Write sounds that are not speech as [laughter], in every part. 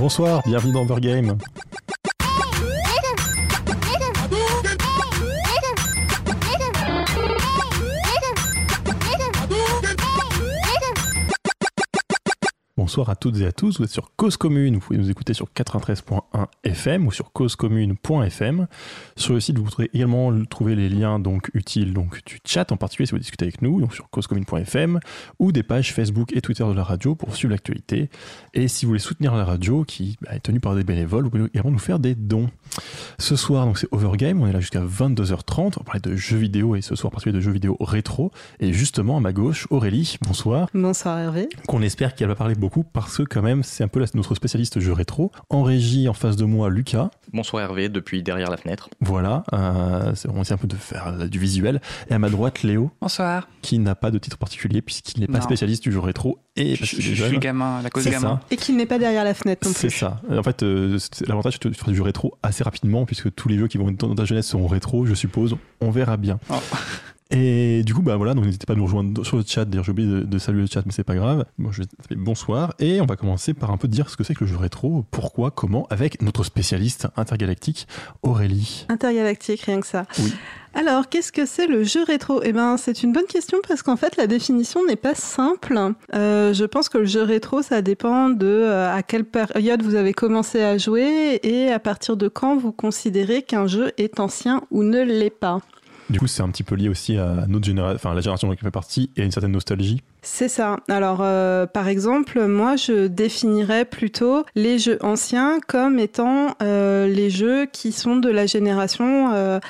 Bonsoir, bienvenue dans Overgame. Bonsoir à toutes et à tous, vous êtes sur Cause Commune, vous pouvez nous écouter sur 93.1 FM ou sur causecommune.fm. Sur le site, vous pourrez également trouver les liens donc utiles donc du chat, en particulier si vous discutez avec nous, donc sur causecommune.fm ou des pages Facebook et Twitter de la radio pour suivre l'actualité. Et si vous voulez soutenir la radio, qui bah, est tenue par des bénévoles, vous pouvez également nous faire des dons. Ce soir, donc c'est Overgame, on est là jusqu'à 22h30, on va parler de jeux vidéo et ce soir, en particulier de jeux vidéo rétro. Et justement, à ma gauche, Aurélie, bonsoir. Bonsoir Hervé. Qu'on espère qu'elle va parler beaucoup parce que quand même c'est un peu notre spécialiste jeu rétro. En régie en face de moi Lucas. Bonsoir Hervé depuis derrière la fenêtre. Voilà, euh, on essaie un peu de faire du visuel. Et à ma droite Léo. Bonsoir. Qui n'a pas de titre particulier puisqu'il n'est pas spécialiste du jeu rétro et je, suis, je suis gamin, la cause gamin. Et qu'il n'est pas derrière la fenêtre non plus. C'est ça. En fait, euh, l'avantage c'est de faire du jeu rétro assez rapidement puisque tous les jeux qui vont dans ta jeunesse seront rétro, je suppose. On verra bien. Oh. Et du coup, bah voilà, donc n'hésitez pas à nous rejoindre sur le chat. D'ailleurs, j'ai oublié de, saluer le chat, mais c'est pas grave. Moi, je vais bonsoir. Et on va commencer par un peu dire ce que c'est que le jeu rétro, pourquoi, comment, avec notre spécialiste intergalactique, Aurélie. Intergalactique, rien que ça. Oui. Alors, qu'est-ce que c'est le jeu rétro? Eh ben, c'est une bonne question parce qu'en fait, la définition n'est pas simple. Euh, je pense que le jeu rétro, ça dépend de euh, à quelle période vous avez commencé à jouer et à partir de quand vous considérez qu'un jeu est ancien ou ne l'est pas. Du coup, c'est un petit peu lié aussi à notre génération, enfin la génération dont il fait partie et à une certaine nostalgie. C'est ça. Alors, euh, par exemple, moi, je définirais plutôt les jeux anciens comme étant euh, les jeux qui sont de la génération euh,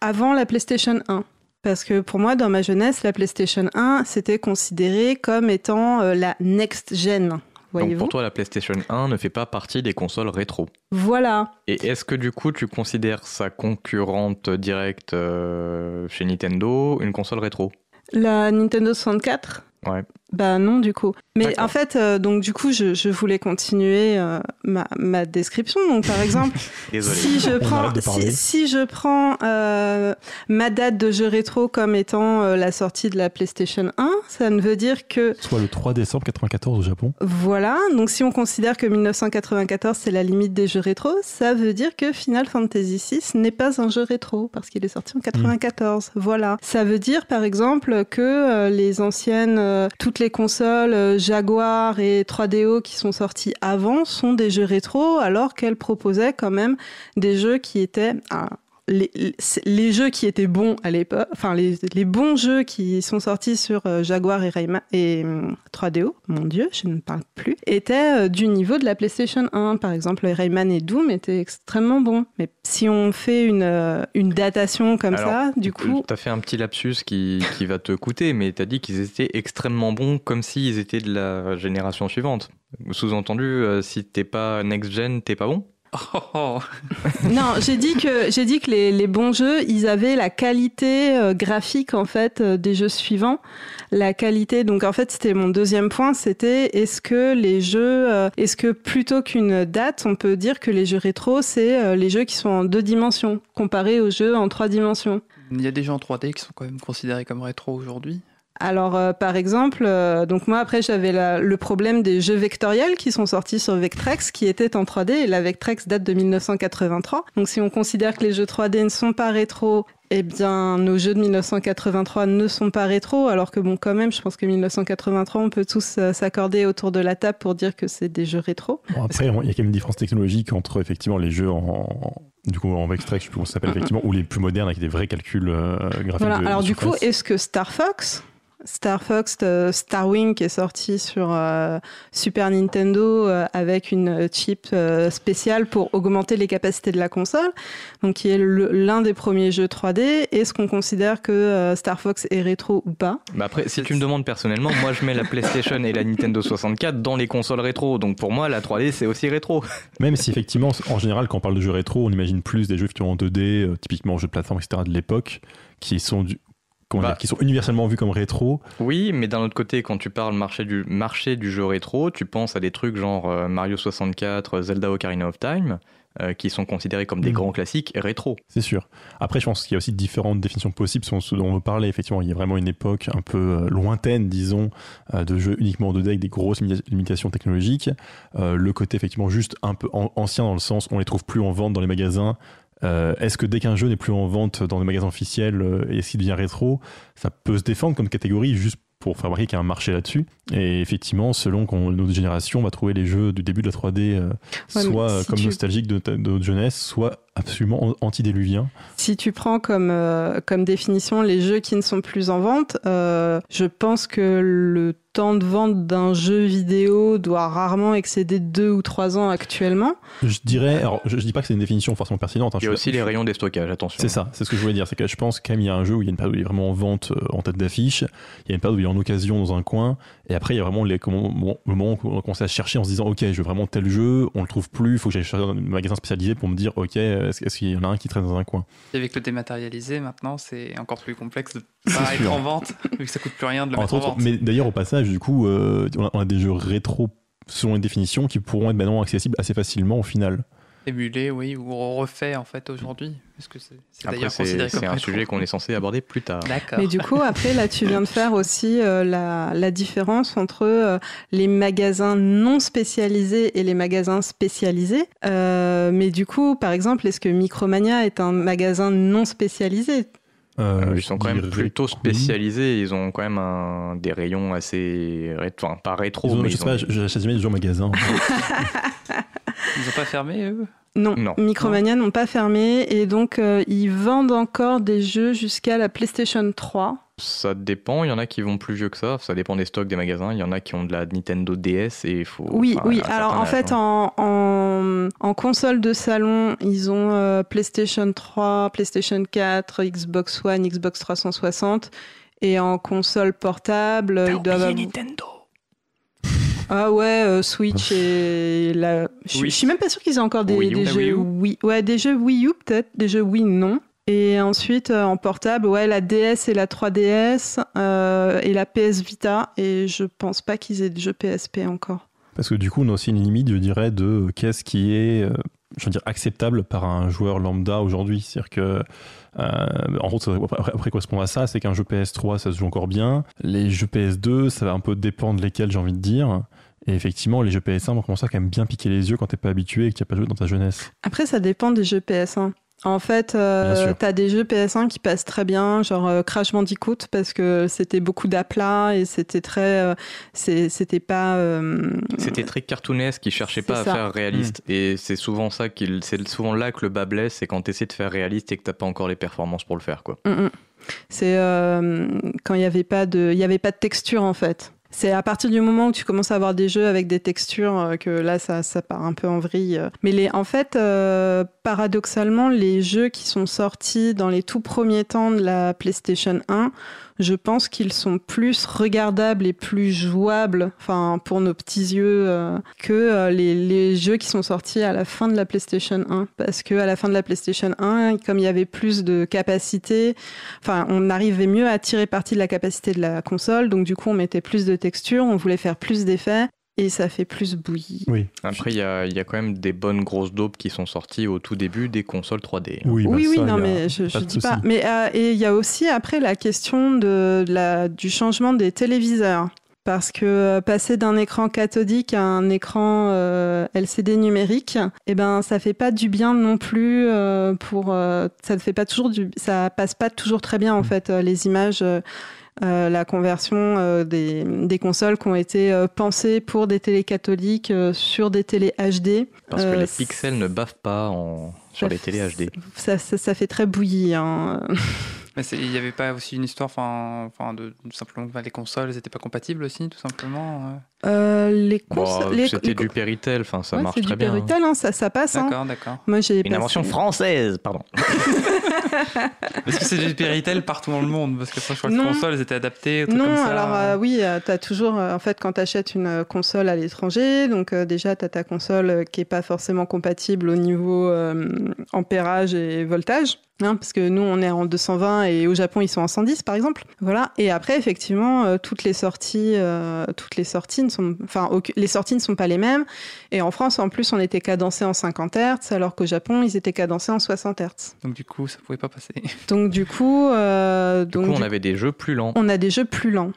avant la PlayStation 1. Parce que pour moi, dans ma jeunesse, la PlayStation 1, c'était considéré comme étant la next gen. Donc pour toi, la PlayStation 1 ne fait pas partie des consoles rétro. Voilà. Et est-ce que du coup, tu considères sa concurrente directe euh, chez Nintendo une console rétro? La Nintendo 64 Ouais. Bah non, du coup. Mais en fait, euh, donc du coup, je, je voulais continuer euh, ma, ma, description. Donc par exemple, [laughs] si je prends, si, si, je prends euh, ma date de jeu rétro comme étant euh, la sortie de la PlayStation 1, ça ne veut dire que... Soit le 3 décembre 94 au Japon. Voilà, donc si on considère que 1994 c'est la limite des jeux rétro, ça veut dire que Final Fantasy VI n'est pas un jeu rétro parce qu'il est sorti en 94. Hmm. Voilà. Ça veut dire par exemple que les anciennes, toutes les consoles euh, Jaguar et 3DO qui sont sorties avant sont des jeux rétro, alors qu'elles proposaient quand même des jeux qui étaient les, jeux qui étaient bons à l'époque, enfin les, bons jeux qui sont sortis sur euh, Jaguar et, Rayman, et 3DO, hum, mon dieu, je ne parle plus, étaient euh, du niveau de la PlayStation 1. Par exemple, Rayman et Doom étaient extrêmement bons. Mais si on fait une, euh, une datation comme ça, du coup... Tu as fait un petit lapsus qui, qui va te coûter, mais tu as dit qu'ils étaient extrêmement bons comme s'ils étaient de la génération suivante. Sous-entendu, si t'es pas next-gen, t'es pas bon Oh. non, j'ai dit que j'ai dit que les, les, bons jeux, ils avaient la qualité euh, graphique en fait euh, des jeux suivants, la qualité. Donc en fait, c'était mon deuxième point, c'était est-ce que les jeux, euh, est-ce que plutôt qu'une date, on peut dire que les jeux rétro, c'est les jeux qui sont en deux dimensions comparés aux jeux en trois dimensions? Il y a des jeux en 3D qui sont quand même considérés comme rétro aujourd'hui. Alors, euh, par exemple, euh, donc moi après j'avais le problème des jeux vectoriels qui sont sortis sur Vectrex, qui étaient en 3D, et la Vectrex date de 1983. Donc si on considère que les jeux 3D ne sont pas rétro, eh bien nos jeux de 1983 ne sont pas rétro, alors que bon quand même, je pense que 1983, on peut tous euh, s'accorder autour de la table pour dire que c'est des jeux rétro. après, il y a quand même une différence technologique entre effectivement les jeux en, du coup en Vectrex, je sais pas ça s'appelle effectivement, ou les plus modernes avec des vrais calculs graphiques. Voilà. Alors du coup, est-ce que Star Fox Star Fox euh, Starwing qui est sorti sur euh, Super Nintendo euh, avec une chip spéciale pour augmenter les capacités de la console, donc qui est l'un des premiers jeux 3D. Est-ce qu'on considère que Star Fox est rétro ou pas? Bah Après, si tu me demandes personnellement, moi je mets la PlayStation et la Nintendo 64 dans les consoles rétro, donc pour moi la 3D c'est aussi rétro. Même si effectivement, en général, quand on parle de jeux rétro, on imagine plus des jeux qui en 2D, typiquement jeux de plateforme, etc. de l'époque, qui sont du, bah. qui sont universellement vus comme rétro. Oui, mais d'un autre côté, quand tu parles marché du, marché du jeu rétro, tu penses à des trucs genre euh, Mario 64, Zelda Ocarina of Time. euh, qui sont considérés comme des Mm. grands classiques rétro. C'est sûr. Après, je pense qu'il y a aussi différentes définitions possibles selon ce dont on veut parler. Effectivement, il y a vraiment une époque un peu euh, lointaine, disons, de jeux uniquement en 2D avec des grosses limita- limitations technologiques. Euh, le côté, effectivement, juste un peu an- ancien dans le sens on les trouve plus en vente dans les magasins. Euh, Est-ce que dès qu'un jeu n'est plus en vente dans les magasins officiels euh, et s'il devient rétro, ça peut se défendre comme catégorie juste pour faire remarquer qu'il y a un marché là-dessus. Et effectivement, selon qu'on, notre génération, on va trouver les jeux du début de la 3D euh, Ouais, soit euh, si comme tu- nostalgiques de, notre jeunesse, soit absolument an- antédiluviens. Si tu prends comme, euh, comme définition les jeux qui ne sont plus en vente, euh, je pense que le temps de vente d'un jeu vidéo doit rarement excéder deux ou trois ans actuellement. Je dirais, alors je, je dis pas que c'est une définition forcément pertinente. hein, Il y a je- aussi les rayons des stockages, attention. C'est ça, c'est ce que je voulais dire. C'est que je pense quand même il y a un jeu où il y a une période où il est vraiment en vente euh, en tête d'affiche, il y a une période où il est en occasion dans un coin, et après il y a vraiment les, comment- bon, le moment où on commence à chercher en se disant ok je veux vraiment tel jeu, on le trouve plus, il faut que j'aille chercher dans un magasin spécialisé pour me dire ok est-ce est-ce qu'il y en a un qui traîne dans un coin. Et avec le dématérialisé, maintenant, c'est encore plus complexe de pas être en vente, vu que ça coûte plus rien de le mettre en vente. mais d'ailleurs au passage du coup euh, on, a, on a des jeux rétro selon les définitions qui pourront être maintenant accessibles assez facilement au final. Émulé, oui, ou refait en fait aujourd'hui. Parce que c'est c'est Après, d'ailleurs c'est considéré comme c'est un rétro. sujet qu'on est censé aborder plus tard. D'accord. Mais du coup, après, là, tu viens de faire aussi euh, la, la différence entre euh, les magasins non spécialisés et les magasins spécialisés. Euh, mais du coup, par exemple, est-ce que Micromania est un magasin non spécialisé? Euh, Euh, ils sont quand même plutôt spécialisés. Ils ont quand même un- des rayons assez. Enfin, pas rétro, Ils ont- mais je ils sais ont pas, j'achète jamais des jeux en magasin. [laughs] [laughs] Ils ont pas fermé, eux? Non, Non. Micromania n'ont pas fermé et donc euh, ils vendent encore des jeux jusqu'à la PlayStation 3. Ça dépend. Il y en a qui vont plus vieux que ça. Ça dépend des stocks des magasins. Il y en a qui ont de la Nintendo DS et il faut. Oui, enfin, oui. Alors en fait, hein. en, en, en console de salon, ils ont euh, PlayStation 3, PlayStation 4, Xbox One, Xbox 360. Et en console portable, ils doivent avoir... Nintendo. Ah ouais, euh, Switch et la... Je Oui. je suis même pas sûre qu'ils aient encore des, Wii U. des La jeux Wii U. Wii. Ouais, des jeux Wii U peut-être, des jeux Wii non. Et ensuite, euh, en portable, ouais, la DS et la 3DS euh, et la PS Vita. Et je pense pas qu'ils aient des jeux PSP encore. Parce que du coup, on a aussi une limite, je dirais, de qu'est-ce qui est, euh, je veux dire, acceptable par un joueur lambda aujourd'hui. C'est-à-dire que, euh, en gros, ça- après, après correspondre à ça, c'est qu'un jeu PS3, ça se joue encore bien. Les jeux PS2, ça va un peu dépendre lesquels, j'ai envie de dire. Et effectivement, les jeux PS1 vont commencer à quand même bien piquer les yeux quand t'es pas habitué et que tu n'as pas joué dans ta jeunesse. Après, ça dépend des jeux PS1. En fait, euh, t'as des jeux PS1 qui passent très bien, genre euh, Crash Bandicoot, parce que c'était beaucoup d'aplats et c'était très. euh, c'était pas. euh, C'était très cartoonesque, ils cherchaient C'est pas à ça. faire réaliste. Et c'est souvent ça qu'il, c'est souvent là que le bas blesse, c'est quand tu essaies de faire réaliste et que t'as pas encore les performances pour le faire, quoi. Mm, mm. C'est euh, quand il n'y avait pas de, il y avait pas de texture en fait. C'est à partir du moment où tu commences à avoir des jeux avec des textures euh, que là ça, ça part un peu en vrille. Mais en fait, euh, paradoxalement, les jeux qui sont sortis dans les tout premiers temps de la PlayStation 1, je pense qu'ils sont plus regardables et plus jouables, enfin pour nos petits yeux, euh, que euh, les, les jeux qui sont sortis à la fin de la PlayStation 1. Parce que à la fin de la PlayStation 1, comme il y avait plus de capacité, enfin on arrivait mieux à tirer parti de la capacité de la console, donc du coup on mettait plus de textures, on voulait faire plus d'effets. Et ça fait plus bouillir. Oui. Après, il y a, il y a quand même des bonnes grosses daubes qui sont sorties au tout début des consoles 3D. hein. Oui, bah oui, oui, ça, non, mais je, je dis pas. Mais euh, et il y a aussi après la question de, de la, du changement des téléviseurs. Parce que euh, passer d'un écran cathodique à un écran euh, LCD numérique, eh ben ça fait pas du bien non plus euh, pour euh, ça ne fait pas toujours du ça passe pas toujours très bien en Mm. fait euh, les images euh, la conversion euh, des, des consoles qui ont été euh, pensées pour des télés catholiques sur des télés HD. Parce que les pixels ne bavent pas en, sur les télés HD. Ça, ça, ça fait très bouillir. hein. [laughs] Mais c'est- il n'y avait pas aussi une histoire, enfin, enfin, de tout simplement que bah, les consoles n'étaient pas compatibles aussi, tout simplement. euh. Euh, les Bon, consoles. les- C'était les du Péritel, enfin ça Ouais, marche c'est très du bien. hein. Péritel, hein, ça, ça passe. hein. D'accord, d'accord. Moi, j'ai Une passé- invention française, pardon. [laughs] Est-ce que c'est du Péritel partout dans le monde Parce que ça, je crois que les Non. consoles, elles étaient adaptées, Non, comme ça. alors euh, oui, tu as toujours, euh, en fait, quand tu achètes une euh, console à l'étranger, donc euh, déjà, tu as ta console euh, qui est pas forcément compatible au niveau euh, ampérage et voltage. Hein, parce que nous, on est en 220 et au Japon, ils sont en 110, par exemple. Voilà. Et après, effectivement, euh, toutes les sorties, euh, toutes les sorties ne sont, enfin, les sorties ne sont pas les mêmes. Et en France, en plus, on était cadencé en 50 Hz, alors qu'au Japon, ils étaient cadencés en 60 Hz. Donc du coup, ça pouvait pas passer. Donc du coup, euh, du coup, on avait des jeux plus lents. On a des jeux plus lents.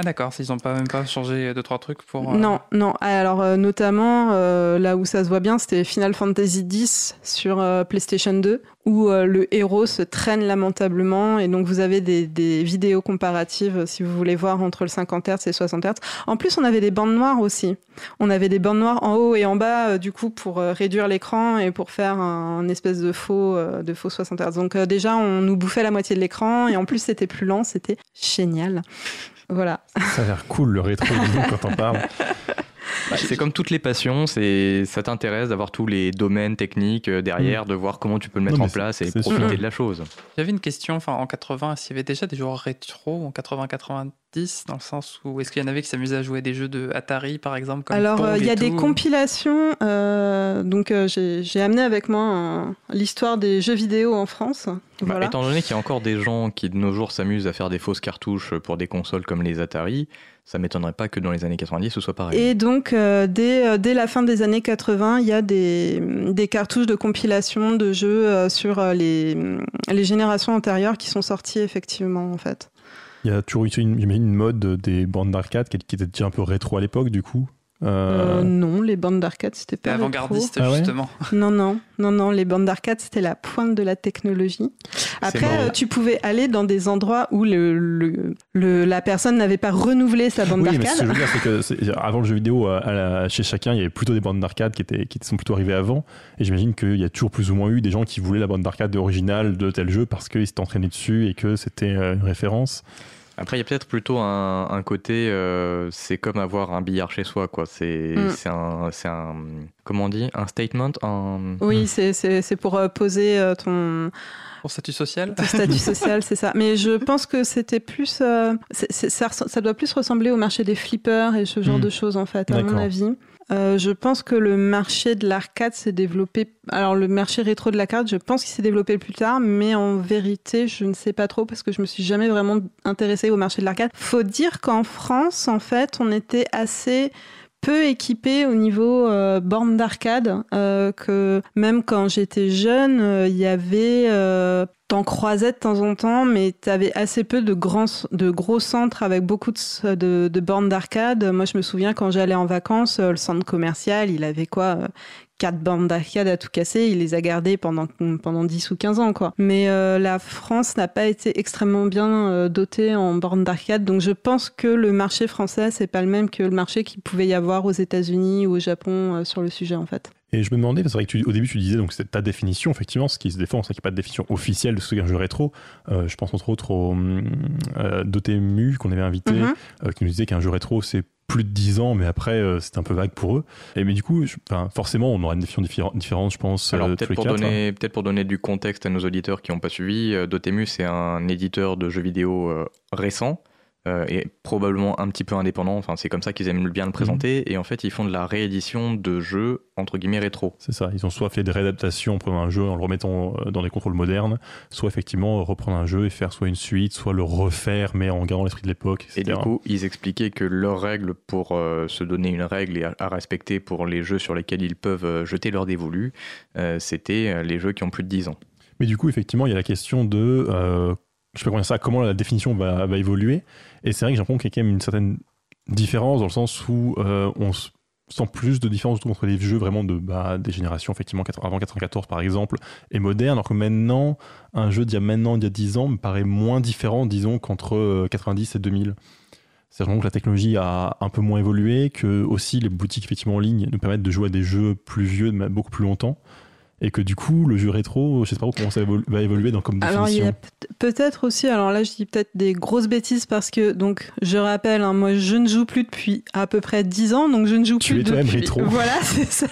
Ah d'accord, s'ils n'ont pas même pas changé deux trois trucs pour. Euh, non, non. Alors euh, notamment euh, là où ça se voit bien, c'était Final Fantasy X sur PlayStation 2 où le héros se traîne lamentablement et donc vous avez des, des, vidéos comparatives si vous voulez voir entre le 50 Hz et 60 Hz. En plus, on avait des bandes noires aussi. On avait des bandes noires en haut et en bas du coup pour réduire l'écran et pour faire un, espèce de faux de faux 60 Hz. Donc déjà, on nous bouffait la moitié de l'écran et en plus c'était plus lent, c'était génial. Voilà. Ça a l'air cool le rétro quand on parle. Bah, c'est comme toutes les passions, c'est ça t'intéresse d'avoir tous les domaines techniques euh, derrière, mm. de voir comment tu peux le mettre en place et profiter de la chose. J'avais une question, enfin en 80, s'il y avait déjà des joueurs rétro en 80-90 dans le sens où est-ce qu'il y en avait qui s'amusaient à jouer des jeux de Atari par exemple comme Alors euh, il y a des compilations, euh, donc j'ai amené avec moi l'histoire des jeux vidéo en France. Bah, étant donné qu'il y a encore des gens qui de nos jours s'amusent à faire des fausses cartouches pour des consoles comme les Atari, ça m'étonnerait pas que dans les années 90 ce soit pareil. Et donc, euh, dès, euh, dès, la fin des années 80, il y a des, des cartouches de compilation de jeux euh, sur les, les générations antérieures qui sont sorties effectivement, en fait. Il y a toujours eu une, une mode des bandes d'arcade qui, était déjà un peu rétro à l'époque, du coup. Euh, non, les bandes d'arcade, c'était pas avant-gardiste ah justement. non, non, non, non, les bandes d'arcade, c'était la pointe de la technologie. Après, euh, tu pouvais aller dans des endroits où le, le, la personne n'avait pas renouvelé sa bande d'arcade. Ce que je veux dire, c'est que avant le jeu vidéo, chez chacun, il y avait plutôt des bandes d'arcade qui, étaient, qui sont plutôt arrivées avant. Et j'imagine qu'il y a toujours plus ou moins eu des gens qui voulaient la bande d'arcade originale de tel jeu parce qu'ils s'étaient entraînés dessus et que c'était euh, une référence. Après, il y a peut-être plutôt un, côté, euh, c'est comme avoir un billard chez soi, quoi. C'est mm. un, un, comment on dit, un statement? Oui, c'est pour euh, poser euh, ton ton statut social? Ton statut social, c'est ça. [laughs] Mais je pense que c'était plus. ça, ça, doit plus ressembler au marché des flippers et ce genre mm. de choses, en fait, à mon avis. Euh, je pense que le marché de l'arcade s'est développé. Alors, le marché rétro de l'arcade, je pense qu'il s'est développé plus tard, mais en vérité, je ne sais pas trop parce que je me suis jamais vraiment intéressée au marché de l'arcade. Faut dire qu'en France, en fait, on était assez peu équipé au niveau euh, borne d'arcade, euh, que même quand j'étais jeune, euh, il y avait T'en croisais de temps en temps, mais tu avais assez peu de, grands, de gros centres avec beaucoup de, de, de bornes d'arcade. Moi, je me souviens quand j'allais en vacances, le centre commercial, il avait quoi quatre bandes d'arcade à tout casser, il les a gardées pendant, pendant 10 ou 15 ans, quoi. Mais euh, la France n'a pas été extrêmement bien euh, dotée en bornes d'arcade, donc je pense que le marché français, c'est pas le même que le marché qu'il pouvait y avoir aux États-Unis ou au Japon euh, sur le sujet, en fait. Et je me demandais, parce que au début tu disais, donc c'est ta définition, effectivement, ce qui se défend, c'est qu'il n'y a pas de définition officielle de ce qu'est un jeu rétro. je pense entre autres au euh, Dotemu qu'on avait invité, mm-hmm. qui nous disait qu'un jeu rétro c'est plus de 10 ans, mais après, euh, c'est un peu vague pour eux. Et mais du coup, forcément, on aura une définition différente, je pense. Alors, euh, peut-être pour, donner, hein. peut pour donner du contexte à nos auditeurs qui n'ont pas suivi, euh, Dotemu, c'est un éditeur de jeux vidéo récent euh, et probablement un petit peu indépendant. Enfin, c'est comme ça qu'ils aiment bien le présenter. Mhm. Et en fait, ils font de la réédition de jeux entre guillemets rétro. C'est ça. Ils ont soit fait des réadaptations, en prenant un jeu en le remettant euh, dans des contrôles modernes, soit effectivement reprendre un jeu et faire soit une suite, soit le refaire, mais en gardant l'esprit de l'époque. Et du coup, ils expliquaient que leurs règles pour euh, se donner une règle et à, respecter pour les jeux sur lesquels ils peuvent jeter leur dévolu, c'était les jeux qui ont plus de 10 ans. Mais du coup, effectivement, il y a la question de je peux dire ça, comment la définition va, évoluer. Et c'est vrai que j'ai l'impression qu'il y a quand même une certaine différence dans le sens où euh, on sent plus de différence entre les jeux vraiment de bah, des générations effectivement avant 94 par exemple et modernes alors que maintenant un jeu d'il y a maintenant il y a 10 ans me paraît moins différent disons qu'entre 90 euh, et 2000 c'est vraiment que la technologie a un peu moins évolué que aussi les boutiques effectivement en ligne nous permettent de jouer à des jeux plus vieux beaucoup plus longtemps et que du coup le jeu rétro je sais pas comment ça va évoluer dans comme définition. Alors il y a peut-être aussi, alors là je dis peut-être des grosses bêtises parce que, donc je rappelle, hein, moi je ne joue plus depuis à peu près 10 ans, donc je ne joue Tu plus es toi-même depuis... rétro. [laughs] Voilà, c'est ça.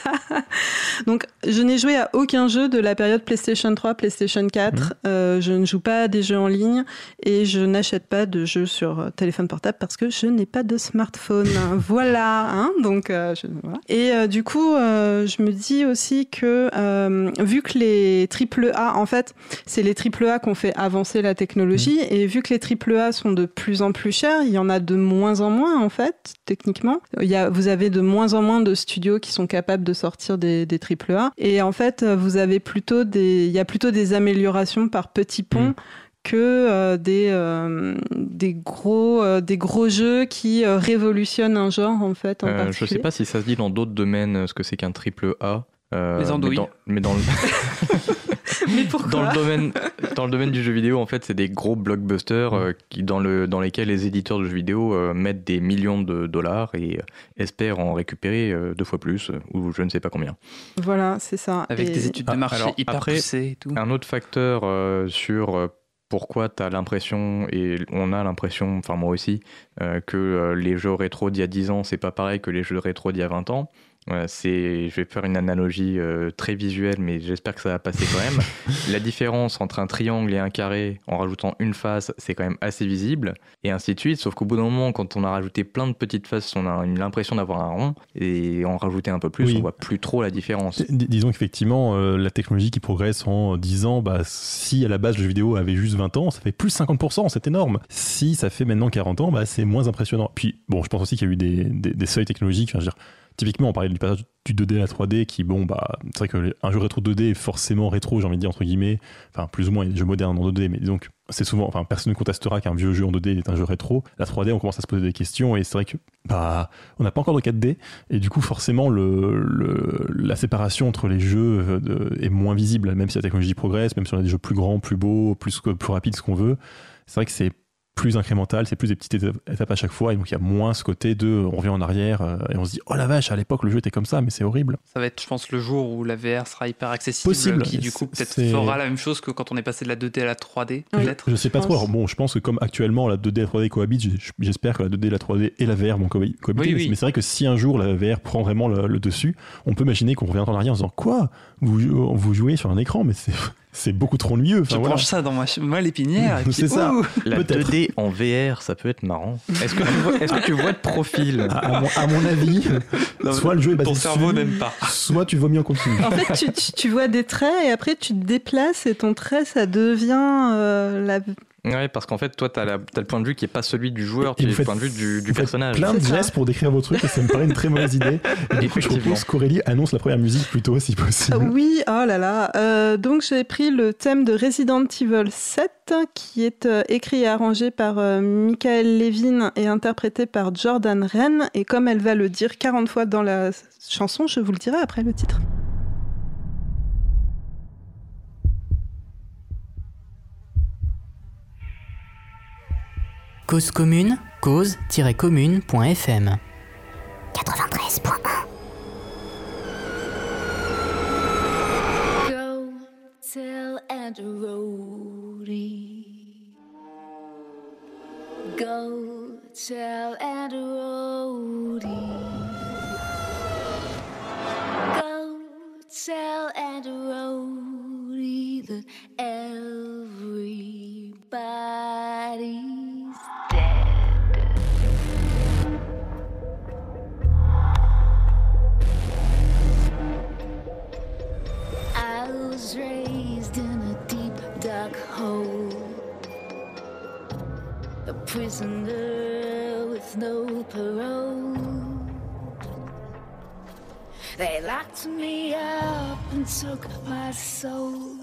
Donc je n'ai joué à aucun jeu de la période PlayStation 3, PlayStation 4. Mhm. Euh, je ne joue pas à des jeux en ligne et je n'achète pas de jeux sur euh, téléphone portable parce que je n'ai pas de smartphone. [laughs] voilà, hein, donc euh, je- voilà. Et euh, du coup, je me dis aussi que euh, vu que les triple A, en fait, c'est les triple A qui ont fait avancer la technologie et vu que les triple A sont de plus en plus chers, il y en a de moins en moins en fait, techniquement. Il y a, vous avez de moins en moins de studios qui sont capables de sortir des, des triple A et en fait, vous avez plutôt des, il y a plutôt des améliorations par petits ponts. Mm. que euh, des, euh, des, gros, euh, des gros jeux qui révolutionnent un genre en fait en je particulier. sais pas si ça se dit dans d'autres domaines ce que c'est qu'un triple A. euh, Les andouilles. Mais dans, mais dans le, [laughs] Mais pourquoi dans le domaine dans le domaine du jeu vidéo, en fait, c'est des gros blockbusters euh, qui dans le dans lesquels les éditeurs de jeux vidéo euh, mettent des millions de dollars et euh, espèrent en récupérer euh, deux fois plus euh, ou je ne sais pas combien. Voilà, c'est ça. Avec Et- des études de Ah, marché alors, hyper après- poussées et tout. Un autre facteur euh, sur euh, pourquoi tu as l'impression, et on a l'impression, enfin moi aussi, euh, que euh, les jeux rétro d'il y a 10 ans, c'est pas pareil que les jeux rétro d'il y a 20 ans. C'est, je vais faire une analogie euh, très visuelle, mais j'espère que ça va passer quand même. [laughs] La différence entre un triangle et un carré, en rajoutant une face, c'est quand même assez visible, et ainsi de suite. Sauf qu'au bout d'un moment, quand on a rajouté plein de petites faces, on a l'impression d'avoir un rond, et en rajouter un peu plus, Oui. on voit plus trop la différence. D- disons qu'effectivement, euh, la technologie qui progresse en 10 ans, bah, si à la base le jeu vidéo avait juste 20 ans, ça fait plus 50%, c'est énorme. Si ça fait maintenant 40 ans, bah, c'est moins impressionnant. Puis, bon, je pense aussi qu'il y a eu des, des- des seuils technologiques. Enfin, je veux dire, typiquement, on parlait du passage du 2D à la 3D qui, bon, bah, c'est vrai qu'un jeu rétro 2D est forcément rétro, j'ai envie de dire, entre guillemets. Enfin, plus ou moins, il y a en 2D, mais donc, c'est souvent, enfin, personne ne contestera qu'un vieux jeu en 2D est un jeu rétro. La 3D, on commence à se poser des questions et c'est vrai que, bah, on n'a pas encore de 4D et du coup, forcément, la séparation entre les jeux euh, est moins visible, même si la technologie progresse, même si on a des jeux plus grands, plus beaux, plus, plus rapides, ce qu'on veut. C'est vrai que c'est plus incrémental, c'est plus des petites étapes- à chaque fois, et donc il y a moins ce côté de on revient en arrière euh, et on se dit oh la vache, à l'époque le jeu était comme ça, mais c'est horrible. Ça va être, je pense, le jour où la VR sera hyper accessible, Possible. qui du coup peut-être fera la même chose que quand on est passé de la 2D à la 3D, Oui. peut-être. Je sais pas je trop. Alors bon, je pense que comme actuellement la 2D et la 3D cohabitent, j'espère que la 2D, la 3D et la VR vont cohabi- cohabiter. Oui, mais oui. mais c'est vrai que si un jour la VR prend vraiment le, le dessus, on peut imaginer qu'on revient en arrière en disant quoi? Vous, vous jouez sur un écran, mais c'est c'est beaucoup trop ennuyeux. Enfin, Je voilà. branche ça dans ma, ma lépinière et [laughs] puis C'est ça. La Peut-être. 2D en VR, ça peut être marrant. Est-ce que, tu vois- est-ce que tu vois de profil? À, à mon, à mon avis, Non, soit le jeu est basé ton cerveau n'aime pas. soit tu vomis en continu. En fait, tu, tu- tu vois des traits et après tu te déplaces et ton trait, ça devient euh, la... Ouais, parce qu'en fait, toi, t'as, la- t'as le point de vue qui est pas celui du joueur, tu as le point de vue du, du personnage. plein de gestes pour décrire vos trucs et ça me paraît une très mauvaise idée. Et [laughs] du coup, je propose qu'Aurélie annonce la première musique plutôt, si possible. Oui, oh là là. Euh, donc j'ai pris le thème de Resident Evil 7 qui est euh, écrit et arrangé par euh, Michael Levin et interprété par Jordan Wren. Et comme elle va le dire 40 fois dans la chanson, je vous le dirai après le titre. Cause commune, cause-commune.fm 93.1 Go tell Andrew Rhodey. Go tell Andrew Rhodey. Go tell Andrew Rhodey that everybody's dead. I was raised in a deep dark hole. A prisoner with no parole. They locked me up and took my soul.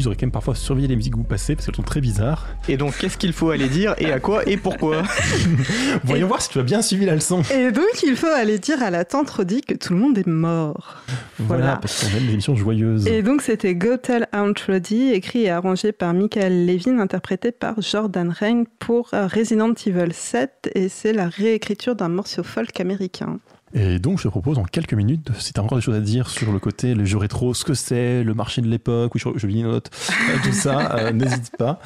Que j'aurais quand même parfois surveillé les musiques que vous passez parce qu'elles sont très bizarres. Et donc, qu'est-ce qu'il faut aller dire et à quoi et pourquoi [laughs] Voyons voir si tu as bien suivi la leçon. Et donc, il faut aller dire à la tante Rodi que tout le monde est mort. Voilà, Voilà. parce qu'on aime des émissions joyeuses. Et donc, c'était Go Tell Aunt Rodi, écrit et arrangé par Michael Levin, interprété par Jordan Rain pour euh, Resident Evil 7, et c'est la réécriture d'un morceau folk américain. Et donc, je te propose en quelques minutes, si tu as encore des choses à dire sur le côté, les jeux rétro, ce que c'est, le marché de l'époque, où je, je lis notes, euh, tout ça, euh, [laughs] n'hésite pas.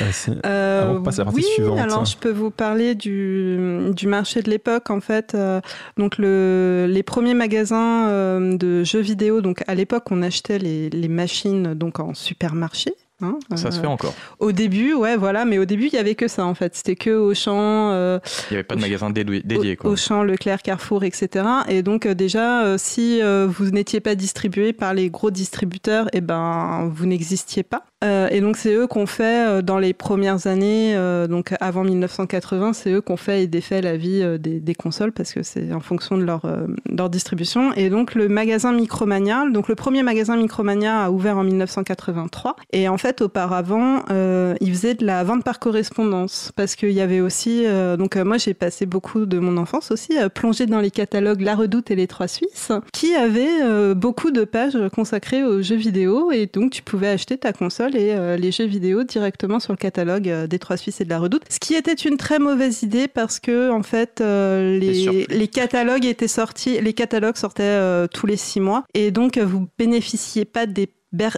Euh, Euh, Avant qu'on passe à la partie oui, suivante. alors je peux vous parler du, du marché de l'époque en fait. Euh, donc le, les premiers magasins euh, de jeux vidéo, donc à l'époque on achetait les, les machines donc en supermarché. Hein, Ça se euh, fait encore. Au début, ouais, voilà, mais au début il y avait que ça en fait. C'était que Auchan, euh, Il n'y avait pas de magasin dédié. Quoi. Auchan, Leclerc, Carrefour, etc. Et donc euh, déjà, si vous n'étiez pas distribué par les gros distributeurs, eh ben vous n'existiez pas. Et donc c'est eux qu'on fait dans les premières années, donc avant 1980, c'est eux qu'on fait et défait la vie des, des consoles parce que c'est en fonction de leur, leur distribution. Et donc le magasin Micromania, donc le premier magasin Micromania a ouvert en 1983. Et en fait auparavant, euh, ils faisaient de la vente par correspondance. Parce qu'il y avait aussi, euh, donc euh, moi j'ai passé beaucoup de mon enfance aussi plongée dans les catalogues La Redoute et les Trois Suisses, qui avaient euh, beaucoup de pages consacrées aux jeux vidéo. Et donc tu pouvais acheter ta console et les jeux vidéo directement sur le catalogue des Trois Suisses et de La Redoute, ce qui était une très mauvaise idée parce que en fait Les catalogues étaient sortis, les catalogues sortaient tous les six mois. Et donc vous bénéficiez pas des,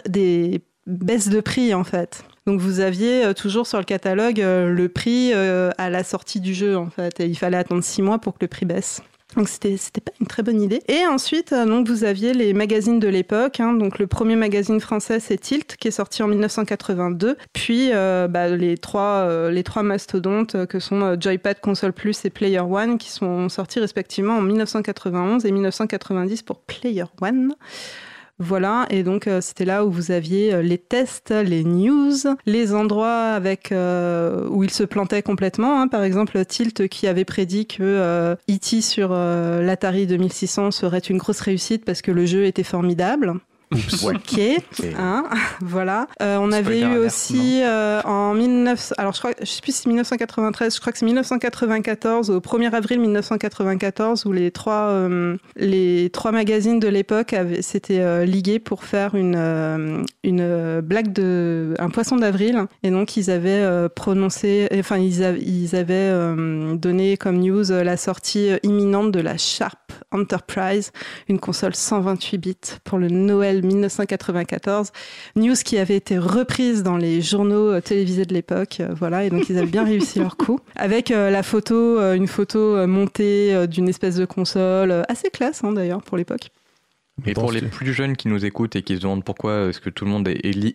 des baisses de prix en fait. Donc vous aviez euh, toujours sur le catalogue euh, le prix euh, à la sortie du jeu en fait et il fallait attendre six mois pour que le prix baisse. Donc c'était c'était pas une très bonne idée. Et ensuite donc vous aviez les magazines de l'époque. hein. donc le premier magazine français c'est Tilt qui est sorti en 1982. Puis bah, les trois les trois mastodontes que sont Joypad, Console Plus et Player One qui sont sortis respectivement en 1991 et 1990 pour Player One. Voilà, et donc euh, c'était là où vous aviez euh, les tests, les news, les endroits avec euh, où ils se plantaient complètement. hein. Par exemple, Tilt qui avait prédit que euh, E.T. sur l'Atari 2600 serait une grosse réussite parce que le jeu était formidable. Ok, hein, voilà. Euh, on avait eu aussi euh, en 1900, alors je crois, je sais plus si c'est 1993, je crois que c'est 1994, au 1er avril 1994, où les trois, euh, les trois magazines de l'époque s'étaient euh, ligués pour faire une, euh, une blague de, un poisson d'avril. Et donc ils avaient euh, prononcé, enfin ils, av- ils avaient euh, donné comme news euh, la sortie imminente de la Sharp Enterprise, une console 128 bits pour le Noël 1994. News qui avait été reprise dans les journaux euh, télévisés de l'époque. euh, voilà, et donc ils avaient bien réussi leur coup. Avec euh, la photo, une photo montée d'une espèce de console, assez classe hein, d'ailleurs pour l'époque. Et pour les plus jeunes qui nous écoutent et qui se demandent pourquoi est-ce que tout le monde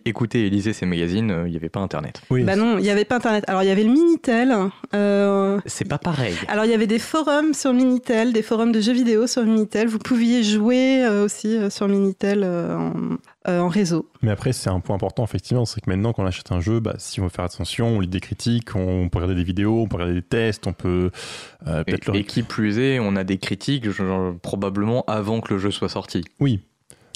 écoutait et lisait ces magazines, euh, il n'y avait pas Internet. Oui, Bah non, il n'y avait pas Internet. Alors il y avait le Minitel. euh, C'est pas pareil. Alors il y avait des forums sur Minitel, des forums de jeux vidéo sur Minitel. Vous pouviez jouer euh, aussi euh, sur Minitel euh, en, en réseau. Mais après, c'est un point important, effectivement, c'est que maintenant, quand on achète un jeu, bah, si on veut faire attention, on lit des critiques, on peut regarder des vidéos, on peut regarder des tests, on peut euh, Et, peut-être le... et qui plus est, on a des critiques genre, probablement avant que le jeu soit sorti. Oui,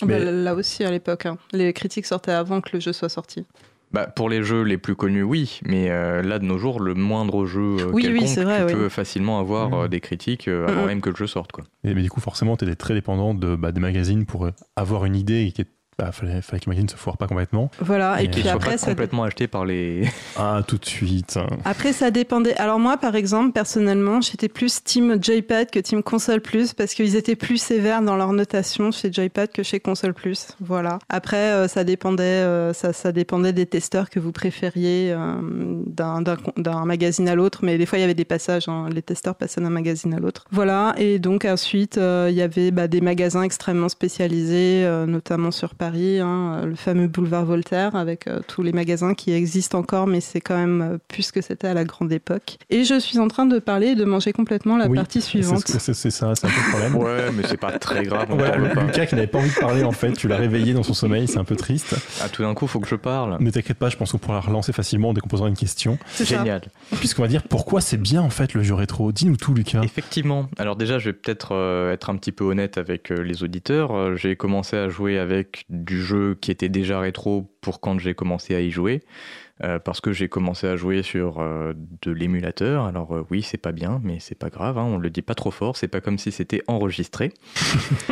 Mais- Bah, là aussi à l'époque, hein. les critiques sortaient avant que le jeu soit sorti. Bah, pour les jeux les plus connus, oui, mais euh, là de nos jours, le moindre jeu euh, Oui, oui, quelconque, c'est vrai, tu oui. peux facilement avoir Mhm. euh, des critiques euh, avant Mhm. même que le jeu sorte. Quoi. Et, mais du coup, forcément, tu es très dépendant de, bah, des magazines pour euh, avoir une idée qui est bah, fallait, fallait que magazine se foire pas complètement. Voilà, et, Et puis soit après, pas ça, complètement acheté par les. [laughs] Ah, tout de suite. après, ça dépendait. Alors moi, par exemple, personnellement, j'étais plus team Joypad que team Console Plus parce qu'ils étaient plus sévères dans leur notation chez Joypad que chez Console Plus. Voilà. Après, euh, ça dépendait, euh, ça, ça dépendait des testeurs que vous préfériez euh, d'un- d'un d'un magazine à l'autre, mais des fois il y avait des passages. hein. Les testeurs passaient d'un magazine à l'autre. Voilà. Et donc ensuite, euh, il y avait bah, des magasins extrêmement spécialisés, euh, notamment sur Paris, hein, le fameux boulevard Voltaire avec euh, tous les magasins qui existent encore, mais c'est quand même euh, plus que c'était à la grande époque. Et je suis en train de parler et de manger complètement la Oui, partie suivante. ce- C'est ça, c'est un peu le problème. Ouais, mais c'est pas très grave. On Ouais, parle pas. Lucas qui n'avait pas envie de parler en fait, tu l'as réveillé dans son sommeil, c'est un peu triste. Ah, tout d'un coup, faut que je parle. Ne t'inquiète pas, je pense qu'on pourra la relancer facilement en décomposant une question. C'est ça. Génial. Puisqu'on va dire pourquoi c'est bien en fait le jeu rétro? Dis-nous tout Lucas. Effectivement. Alors déjà, je vais peut-être euh, être un petit peu honnête avec euh, les auditeurs. Euh, j'ai commencé à jouer avec du jeu qui était déjà rétro pour quand j'ai commencé à y jouer. Euh, parce que j'ai commencé à jouer sur euh, de l'émulateur. Alors euh, oui, c'est pas bien, mais c'est pas grave. Hein, on le dit pas trop fort. C'est pas comme si c'était enregistré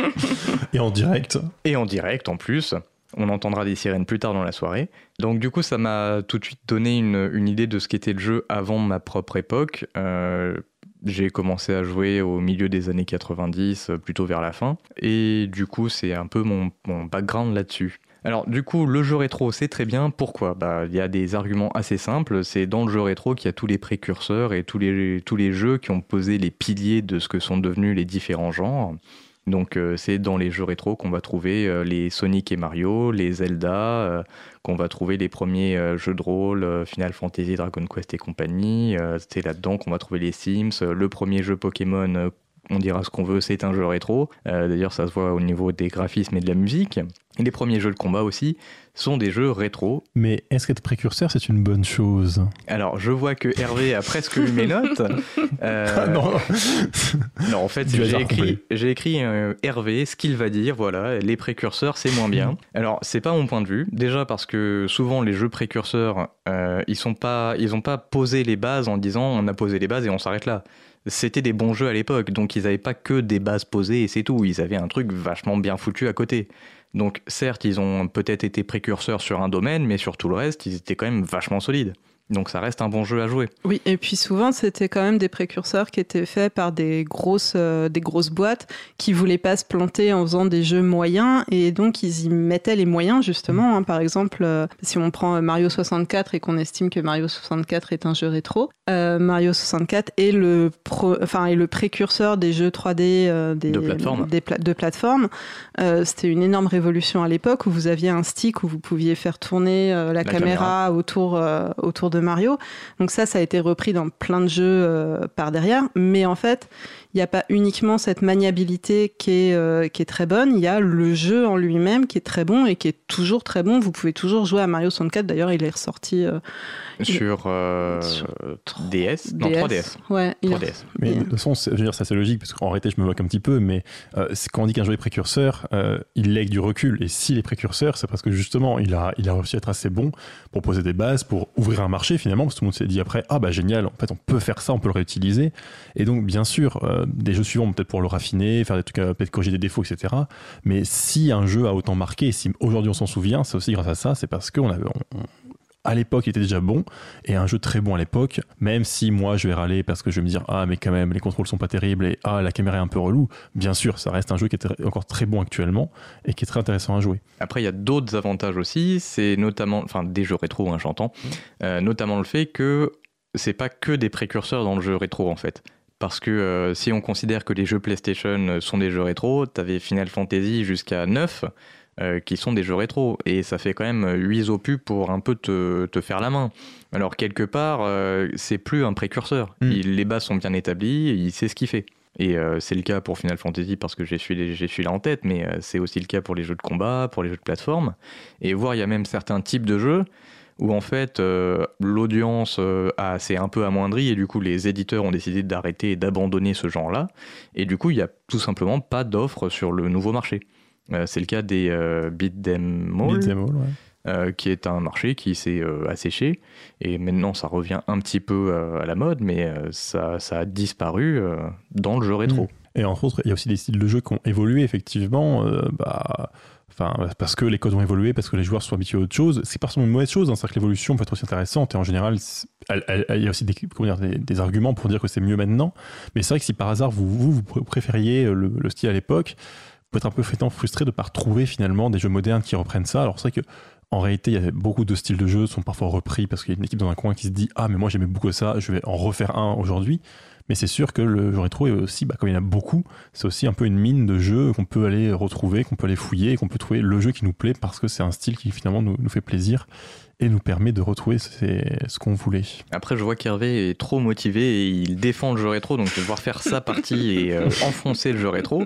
[laughs] Et en direct. et en direct en plus. On entendra des sirènes plus tard dans la soirée. Donc du coup, ça m'a tout de suite donné une, une idée de ce qu'était le jeu avant ma propre époque. Euh, j'ai commencé à jouer au milieu des années 90, euh, plutôt vers la fin. Et du coup, c'est un peu mon, background là-dessus. Alors du coup, le jeu rétro, c'est très bien. Pourquoi? Bah, Il y a des arguments assez simples. C'est dans le jeu rétro qu'il y a tous les précurseurs et tous les, tous les jeux qui ont posé les piliers de ce que sont devenus les différents genres. Donc euh, c'est dans les jeux rétro qu'on va trouver euh, les Sonic et Mario, les Zelda, qu'on va trouver les premiers euh, jeux de rôle, euh, Final Fantasy, Dragon Quest et compagnie. Euh, c'est là-dedans qu'on va trouver les Sims, le premier jeu Pokémon. On dira ce qu'on veut, c'est un jeu rétro. Euh, D'ailleurs, ça se voit au niveau des graphismes et de la musique. Et les premiers jeux de combat aussi sont des jeux rétro. Mais est-ce qu'être précurseur c'est une bonne chose? Alors, je vois que Hervé a presque lu mes notes. [laughs] Euh, Ah non Non, en fait, j'ai écrit, euh, Hervé, ce qu'il va dire, voilà, les précurseurs, c'est moins bien. [laughs] Alors, c'est pas mon point de vue. Déjà parce que souvent, les jeux précurseurs, ils sont pas, ils ont pas posé les bases en disant on a posé les bases et on s'arrête là. C'était des bons jeux à l'époque, donc ils avaient pas que des bases posées et c'est tout. Ils avaient un truc vachement bien foutu à côté. Donc, certes, ils ont peut-être été précurseurs sur un domaine, mais sur tout le reste, ils étaient quand même vachement solides. Donc, ça reste un bon jeu à jouer. Oui, et puis souvent, c'était quand même des précurseurs qui étaient faits par des grosses, euh, des grosses boîtes qui voulaient pas se planter en faisant des jeux moyens, et donc ils y mettaient les moyens, justement. hein. Par exemple, euh, si on prend euh, Mario 64 et qu'on estime que Mario 64 est un jeu rétro, euh, Mario 64 est le, pro- enfin, est le précurseur des jeux 3D euh, des, De plateforme. des pla- de plateforme. C'était une énorme révolution à l'époque où vous aviez un stick où vous pouviez faire tourner la, La caméra, autour, autour de Mario. Donc ça, ça a été repris dans plein de jeux euh, par derrière. Mais en fait, il n'y a pas uniquement cette maniabilité qui est, euh, qui est très bonne, il y a le jeu en lui-même qui est très bon et qui est toujours très bon. Vous pouvez toujours jouer à Mario 64. D'ailleurs, il est ressorti euh, Sur, euh, Sur DS Non, 3DS. Ouais, il est 3DS. Mais de toute façon, je veux dire, ça c'est logique, parce qu'en réalité, je me moque un petit peu, mais euh, quand on dit qu'un jeu est précurseur, euh, il lègue du recul. Et s'il est précurseur, c'est parce que justement, il a, il a réussi à être assez bon pour poser des bases, pour ouvrir un marché finalement, parce que tout le monde s'est dit après, ah bah génial, en fait, on peut faire ça, on peut le réutiliser. Et donc, bien sûr, euh, des jeux suivants, peut-être pour le raffiner, faire des trucs, euh, peut-être corriger des défauts, etc. Mais si un jeu a autant marqué, si aujourd'hui on s'en souvient, c'est aussi grâce à ça, c'est parce qu'on avait. À l'époque, il était déjà bon, et un jeu très bon à l'époque, même si moi je vais râler parce que je vais me dire ah mais quand même les contrôles sont pas terribles et ah la caméra est un peu relou, bien sûr ça reste un jeu qui est encore très bon actuellement et qui est très intéressant à jouer. Après, il y a d'autres avantages aussi, c'est notamment, enfin des jeux rétro, hein, j'entends, Euh, notamment le fait que c'est pas que des précurseurs dans le jeu rétro en fait. Parce que euh, si on considère que les jeux PlayStation sont des jeux rétro, t'avais Final Fantasy jusqu'à 9 euh, qui sont des jeux rétro. Et ça fait quand même 8 opus pour un peu te, te faire la main. Alors quelque part, euh, c'est plus un précurseur. Mm. Il- les bases sont bien établies, il sait ce qu'il fait. Et euh, c'est le cas pour Final Fantasy parce que j'ai j'ai celui-là en tête, mais c'est aussi le cas pour les jeux de combat, pour les jeux de plateforme. Et voir, il y a même certains types de jeux où en fait euh, l'audience euh, a- s'est un peu amoindrie et du coup les éditeurs ont décidé d'arrêter et d'abandonner ce genre-là. Et du coup, il n'y a tout simplement pas d'offre sur le nouveau marché. Euh, c'est le cas des euh, Beat 'em All, Beat ouais. euh, qui est un marché qui s'est asséché. Et maintenant, ça revient un petit peu à la mode, mais ça, ça a disparu dans le jeu rétro. Et entre autres, il y a aussi des styles de jeu qui ont évolué effectivement. bah, Enfin, parce que les codes ont évolué, parce que les joueurs sont habitués à autre chose. C'est pas forcément une mauvaise chose, hein. c'est-à-dire que l'évolution peut être aussi intéressante et en général, il y a aussi des, comment dire, des, des arguments pour dire que c'est mieux maintenant. Mais c'est vrai que si par hasard vous, vous, vous pr- préfériez le, le style à l'époque, être un peu fréquemment frustré de ne pas retrouver finalement des jeux modernes qui reprennent ça. Alors c'est vrai que en réalité, il y a beaucoup de styles de jeux sont parfois repris parce qu'il y a une équipe dans un coin qui se dit ah mais moi j'aimais beaucoup ça, je vais en refaire un aujourd'hui. Mais c'est sûr que le jeu rétro est aussi, bah, comme il y en a beaucoup, c'est aussi un peu une mine de jeux qu'on peut aller retrouver, qu'on peut aller fouiller, qu'on peut trouver le jeu qui nous plaît parce que c'est un style qui finalement nous fait plaisir et nous permet de retrouver ces- ce qu'on voulait. Après, je vois qu'Hervé est trop motivé et il défend le jeu rétro, donc devoir faire sa partie et euh, [laughs] enfoncer le jeu rétro.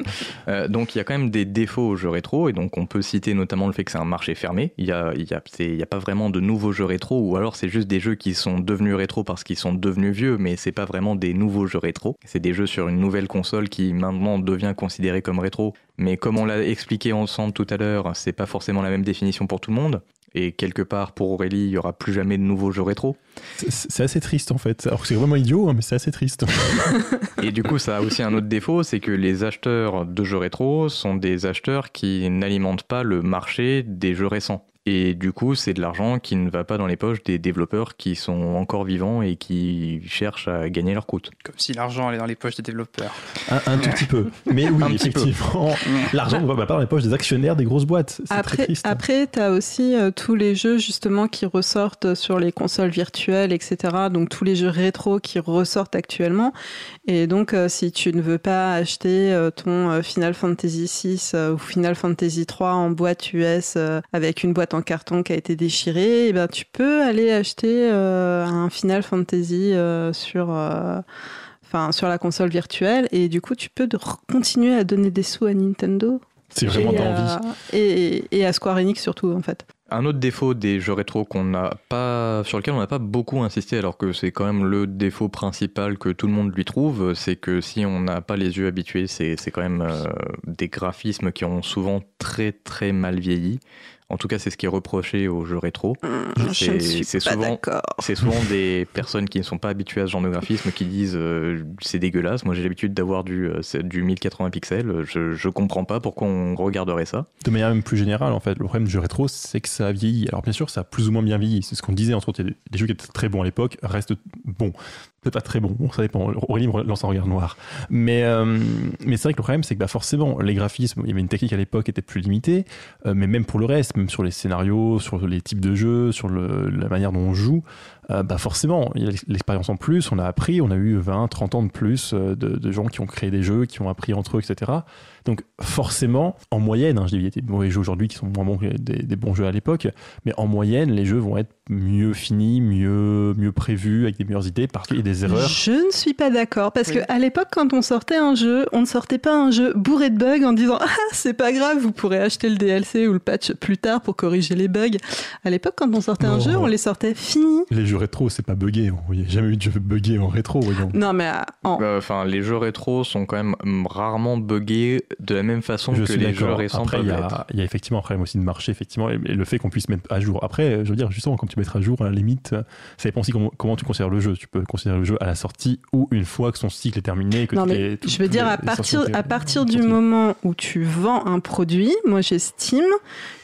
Euh, donc il y a quand même des défauts au jeu rétro, et donc on peut citer notamment le fait que c'est un marché fermé. Il n'y a, y a, y a pas vraiment de nouveaux jeux rétro, ou alors c'est juste des jeux qui sont devenus rétro parce qu'ils sont devenus vieux, mais c'est pas vraiment des nouveaux jeux rétro. C'est des jeux sur une nouvelle console qui maintenant devient considérée comme rétro. Mais comme on l'a expliqué ensemble tout à l'heure, c'est pas forcément la même définition pour tout le monde. Et quelque part, pour Aurélie, il y aura plus jamais de nouveaux jeux rétro. C'est- C'est assez triste en fait. Alors que c'est vraiment idiot, hein, mais c'est assez triste. [laughs] Et du coup, ça a aussi un autre défaut, c'est que les acheteurs de jeux rétro sont des acheteurs qui n'alimentent pas le marché des jeux récents. Et du coup, c'est de l'argent qui ne va pas dans les poches des développeurs qui sont encore vivants et qui cherchent à gagner leur croûte. Comme si l'argent allait dans les poches des développeurs. Un, un tout petit peu. Mais oui, [laughs] Un petit peu. effectivement, l'argent ne va pas dans les poches des actionnaires des grosses boîtes. C'est très Après, triste. après tu as aussi euh, tous les jeux justement qui ressortent sur les consoles virtuelles, etc. Donc tous les jeux rétro qui ressortent actuellement. Et donc, euh, si tu ne veux pas acheter euh, ton Final Fantasy VI euh, ou Final Fantasy III en boîte US euh, avec une boîte en carton qui a été déchirée, eh ben, tu peux aller acheter euh, un Final Fantasy euh, sur. euh, Enfin, sur la console virtuelle, et du coup, tu peux de- continuer à donner des sous à Nintendo C'est vraiment et, d'envie. à- et, et à Square Enix surtout, en fait. Un autre défaut des jeux rétro qu'on n'a pas, sur lequel on n'a pas beaucoup insisté, alors que c'est quand même le défaut principal que tout le monde lui trouve, c'est que si on n'a pas les yeux habitués, c'est c'est quand même euh, des graphismes qui ont souvent très très mal vieilli. En tout cas, c'est ce qui est reproché aux jeux rétro. Je C'est- souvent- d'accord. C'est souvent des personnes qui ne sont pas habituées à ce genre de graphisme qui disent euh, c'est dégueulasse. Moi, j'ai l'habitude d'avoir du, euh, du 1080 pixels. Je, je comprends pas pourquoi on regarderait ça. De manière même plus générale, en fait, le problème du jeu rétro, c'est que ça a vieilli. Alors bien sûr, ça a plus ou moins bien vieilli. C'est ce qu'on disait, entre autres, il y a des- des jeux qui étaient très bons à l'époque, restent bons. Peut-être pas très bons, Bon, ça dépend. Aurélie lance un regard noir. Mais, euh, mais c'est vrai que le problème, c'est que bah, forcément, les graphismes, il y avait une technique à l'époque qui était plus limitée, euh, mais même pour le reste, même sur les scénarios, sur les types de jeux, sur le- la manière dont on joue, euh, bah forcément, il y a l'expérience en plus, on a appris, on a eu 20, 30 ans de plus euh, de, de gens qui ont créé des jeux, qui ont appris entre eux, etc. Donc forcément, en moyenne, hein, je dis, il y a des mauvais jeux aujourd'hui qui sont moins bons que des, des bons jeux à l'époque, mais en moyenne, les jeux vont être mieux finis, mieux, mieux prévus, avec des meilleures idées, parce qu'il y a des erreurs. Je ne suis pas d'accord parce Oui. que à l'époque, quand on sortait un jeu, on ne sortait pas un jeu bourré de bugs en disant ah c'est pas grave, vous pourrez acheter le DLC ou le patch plus tard pour corriger les bugs. À l'époque, quand on sortait un Non. jeu, on les sortait finis. Les jeux rétro, c'est pas buggé. Il n'y a jamais eu de jeu buggé en rétro, voyons. Non mais en- Euh, Enfin, les jeux rétro sont quand même rarement buggés de la même façon Je que suis les jeux récents Après, il y, a, être. il y a effectivement un problème aussi de marché, effectivement, et, et le fait qu'on puisse mettre à jour. Après, je veux dire, justement, quand tu mettras à jour, à la limite, ça dépend aussi comment, comment tu considères le jeu. Tu peux considérer le jeu à la sortie ou une fois que son cycle est terminé. Que Non, mais je veux dire, les- à partir, à partir du sorties. moment où tu vends un produit, moi j'estime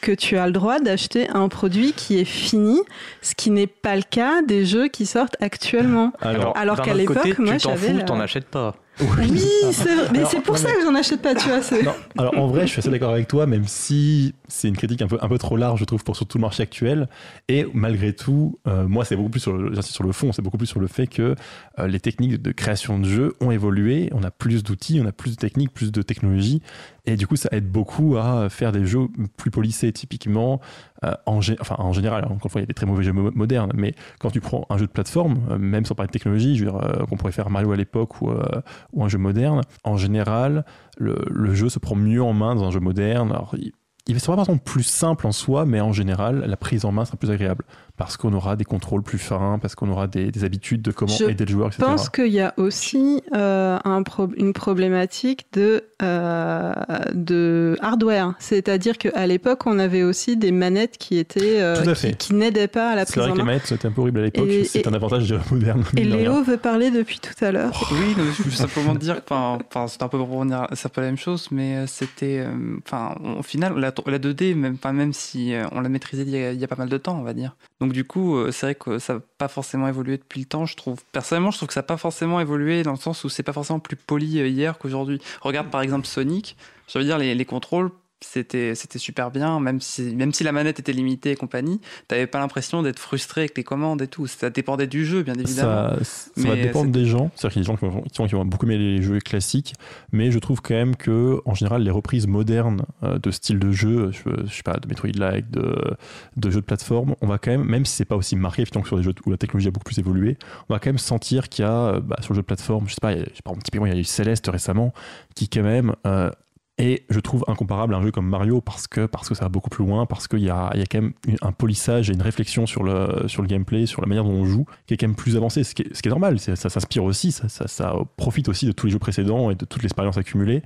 que tu as le droit d'acheter un produit qui est fini, ce qui n'est pas le cas des jeux qui sortent actuellement. Alors, qu'à l'époque, côté, moi, tu t'en j'avais fous, la- t'en achètes pas. Oui, c'est vrai. Mais c'est pour ça que j'en achète pas, tu vois. Non, alors en vrai, je suis assez d'accord avec toi, même si c'est une critique un peu, un peu trop large, je trouve, pour sur tout le marché actuel. Et malgré tout, euh, moi, c'est beaucoup plus sur le, j'insiste sur le fond, c'est beaucoup plus sur le fait que euh, les techniques de création de jeux ont évolué. On a plus d'outils, on a plus de techniques, plus de technologies. Et du coup, ça aide beaucoup à faire des jeux plus polissés. Typiquement, euh, en, enfin, en général, encore une fois, il y a des très mauvais jeux mo- modernes, mais quand tu prends un jeu de plateforme, euh, même sans parler de technologie, euh, qu'on pourrait faire Mario à l'époque ou, un jeu moderne, en général, le, jeu se prend mieux en main dans un jeu moderne. Alors, il, il sera par exemple plus simple en soi, mais en général, la prise en main sera plus agréable. Parce qu'on aura des contrôles plus fins, parce qu'on aura des, des habitudes de comment Je aider le joueur, Je etc. pense qu'il y a aussi euh, un pro- une problématique de, euh, de hardware. C'est-à-dire qu'à l'époque, on avait aussi des manettes qui étaient euh, qui, qui n'aidaient pas à la C'est prise vrai en que les manettes c'était un peu horrible à l'époque, c'est un avantage je dirais, moderne. Et de. Léo veut parler depuis tout à l'heure. Oui, non, je veux [laughs] simplement dire que enfin, c'est un peu pour revenir, c'est un peu la même chose, mais c'était, euh, enfin, au final, la, la 2D, même, même si on l'a maîtrisé il y, a, il y a pas mal de temps, on va dire. Donc du coup, euh, c'est vrai que ça n'a pas forcément évolué depuis le temps. Je trouve, personnellement, je trouve que ça n'a pas forcément évolué dans le sens où c'est pas forcément plus poli euh, hier qu'aujourd'hui. Regarde par exemple Sonic. Je veux dire, les, les contrôles. C'était, c'était super bien, même si, même si la manette était limitée et compagnie, t'avais pas l'impression d'être frustré avec les commandes et tout. Ça dépendait du jeu, bien évidemment. Ça, ça va dépendre des gens. C'est-à-dire qu'il y a des gens qui vont, qui vont- qui vont beaucoup aimer les jeux classiques, mais je trouve quand même que, en général, les reprises modernes euh, de style de jeu, je, je sais pas, de Metroid-like, de, de jeux de plateforme, on va quand même, même si c'est pas aussi marqué que sur des jeux où la technologie a beaucoup plus évolué, on va quand même sentir qu'il y a euh, bah, sur le jeu de plateforme, je sais pas, a- je sais pas, typiquement il y a eu Céleste récemment, qui quand même euh, est, je trouve, incomparable un jeu comme Mario parce que, parce que ça va beaucoup plus loin, parce qu'il y a, il y a quand même un polissage et une réflexion sur le, sur le gameplay, sur la manière dont on joue, qui est quand même plus avancé, ce qui est, ce qui est normal, ça s'inspire aussi, ça, ça, ça profite aussi de tous les jeux précédents et de toute l'expérience accumulée,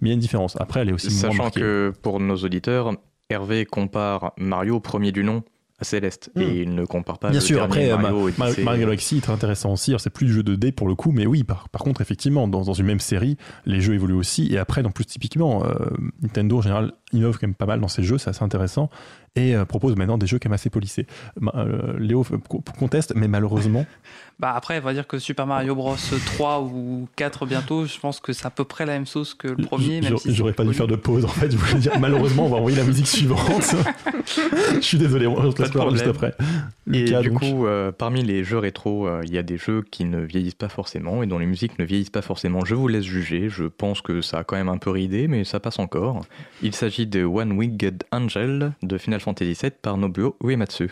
mais il y a une différence. Après, elle est aussi moins Sachant marquée. que pour nos auditeurs, Hervé compare Mario premier du nom Céleste Hmm. et il ne compare pas Bien le sûr, après, Mario Ma- Mario, Odyssey. Mario Galaxy est très intéressant aussi. C'est plus du jeu de dés pour le coup, mais oui, par, par contre, effectivement, dans, dans une même série, les jeux évoluent aussi. Et après, plus typiquement, euh, Nintendo en général innove quand même pas mal dans ses jeux, c'est assez intéressant. Et euh, propose maintenant des jeux quand même assez polissés. Euh, Léo co- conteste, mais malheureusement, [laughs] Bah après, on va dire que Super Mario Bros 3 ou 4 bientôt, je pense que c'est à peu près la même chose que le premier. si j'aurais pas dû faire de pause. En fait, je voulais dire, malheureusement, on va envoyer la musique suivante. [laughs] je suis désolé, on se Pas laisse de parler juste après. Et Lucas, du donc. coup, euh, parmi les jeux rétro, euh, il y a des jeux qui ne vieillissent pas forcément et dont les musiques ne vieillissent pas forcément. Je vous laisse juger. Je pense que ça a quand même un peu ridé, mais ça passe encore. Il s'agit de One Winged Angel de Final Fantasy VII par Nobuo Uematsu.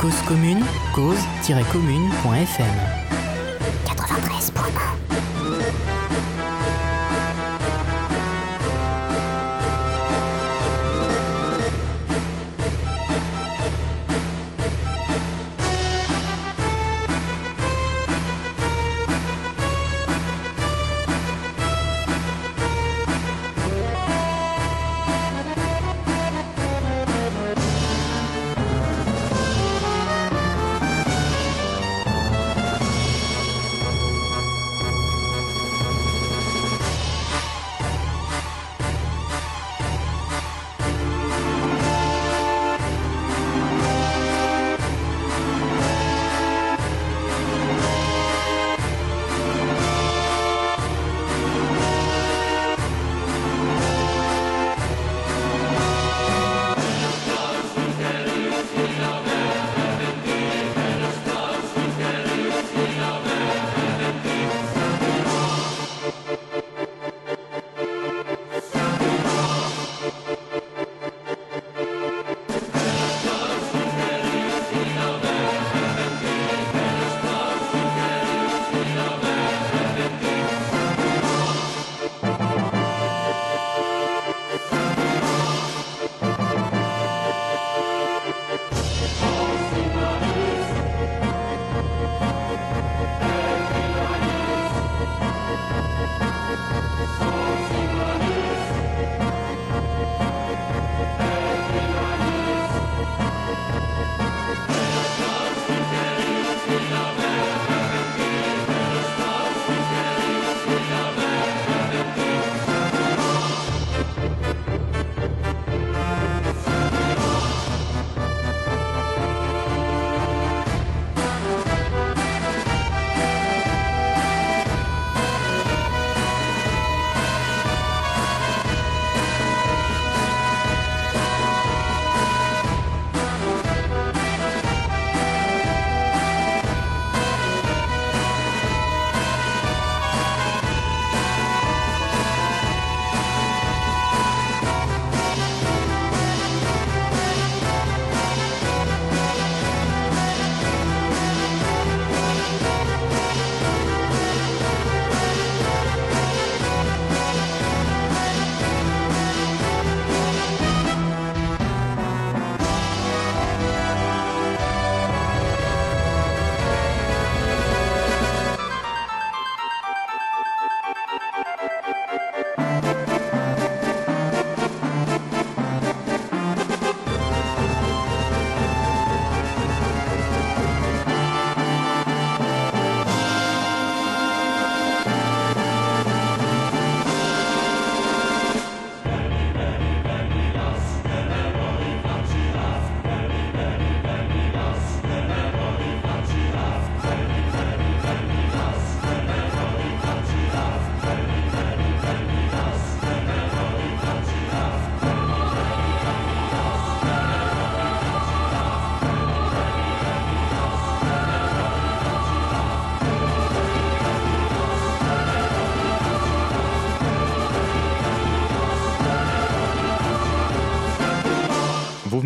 Cause commune, cause-commune.fm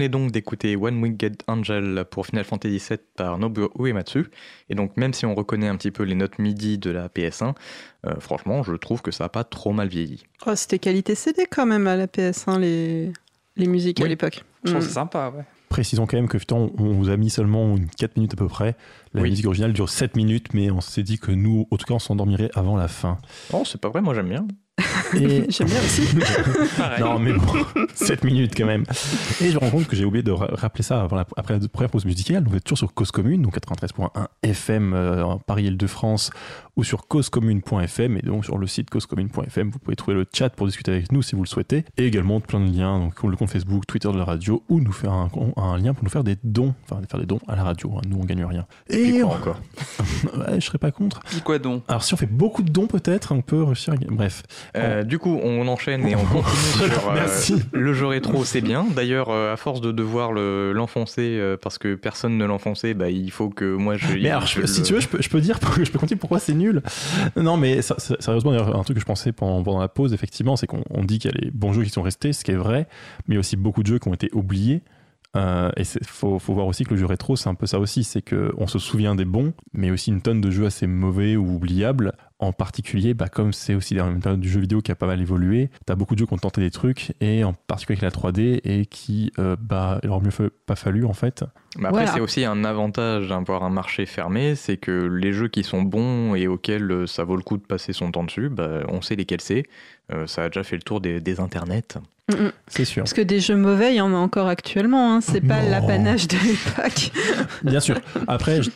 venez donc d'écouter One Winged Angel pour Final Fantasy VII par Nobuo Uematsu. Et donc, même si on reconnaît un petit peu les notes MIDI de la PS1, euh, franchement, je trouve que ça n'a pas trop mal vieilli. Oh, C'était qualité CD quand même à la PS1, les, les musiques à l'époque. Je trouve Mm. c'est sympa, ouais. Précisons quand même que putain, on vous a mis seulement 4 minutes à peu près. La Oui. musique originale dure 7 minutes, mais on s'est dit que nous, en tout cas, on s'endormirait avant la fin. Oh, c'est pas vrai, moi j'aime bien. Et [laughs] J'aime bien aussi. [laughs] Pareil. Non, mais bon, [laughs] 7 minutes quand même. Et je me rends compte que j'ai oublié de ra- rappeler ça avant la- après la première pause musicale. Donc, vous êtes toujours sur Cause Commune, donc 93.1 FM euh, en Paris-Île-de-France ou sur causecommune.fm et donc sur le site causecommune.fm. Vous pouvez trouver le chat pour discuter avec nous si vous le souhaitez. Et également plein de liens, donc le compte Facebook, Twitter de la radio ou nous faire un, un lien pour nous faire des dons. Enfin, faire des dons à la radio. hein. Nous, on gagne rien. Et puis Et quoi on- encore ouais, je serais pas contre. Puis quoi donc? Alors, si on fait beaucoup de dons, peut-être, on peut réussir. à- Bref. Euh, Du coup, on enchaîne et on [laughs] continue sur euh, Merci. le jeu rétro, c'est bien. D'ailleurs, euh, à force de devoir le- l'enfoncer parce que personne ne l'enfonçait, bah, il faut que moi je. Mais alors, je si tu veux, je peux, je peux dire, [laughs] je peux continuer pourquoi c'est nul. Non, mais ça- ça- sérieusement, un truc que je pensais pendant, pendant la pause, effectivement, c'est qu'on on dit qu'il y a les bons jeux qui sont restés, ce qui est vrai, mais il y a aussi beaucoup de jeux qui ont été oubliés. Euh, et il faut, faut voir aussi que le jeu rétro, c'est un peu ça aussi, c'est qu'on se souvient des bons, mais aussi une tonne de jeux assez mauvais ou oubliables. En particulier, bah, comme c'est aussi dans une période du jeu vidéo qui a pas mal évolué, t'as beaucoup de jeux qui ont tenté des trucs, et en particulier avec la 3D, et qui, euh, bah, il aurait mieux fa- pas fallu en fait. Mais après, Voilà. c'est aussi un avantage d'avoir un marché fermé, c'est que les jeux qui sont bons et auxquels euh, ça vaut le coup de passer son temps dessus, bah, on sait lesquels c'est. Euh, ça a déjà fait le tour des, des internets. Mm, mm. C'est sûr. Parce que des jeux mauvais, il y en a encore actuellement. Hein. C'est pas l'apanage de l'époque. Bien sûr. Après, je,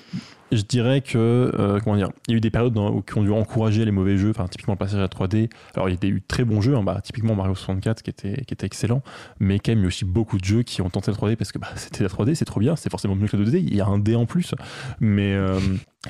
je dirais que, euh, comment dire, il y a eu des périodes dans- où- qui ont dû encourager les mauvais jeux, enfin, typiquement le passage à la 3D. Alors, il y a eu de très bons jeux, hein, bah, typiquement Mario 64 qui était, qui était excellent, mais quand même, il y a aussi beaucoup de jeux qui ont tenté la 3D parce que bah, c'était la 3D, c'est trop bien, c'est forcément mieux que la 2D, il y a un D en plus, mais euh,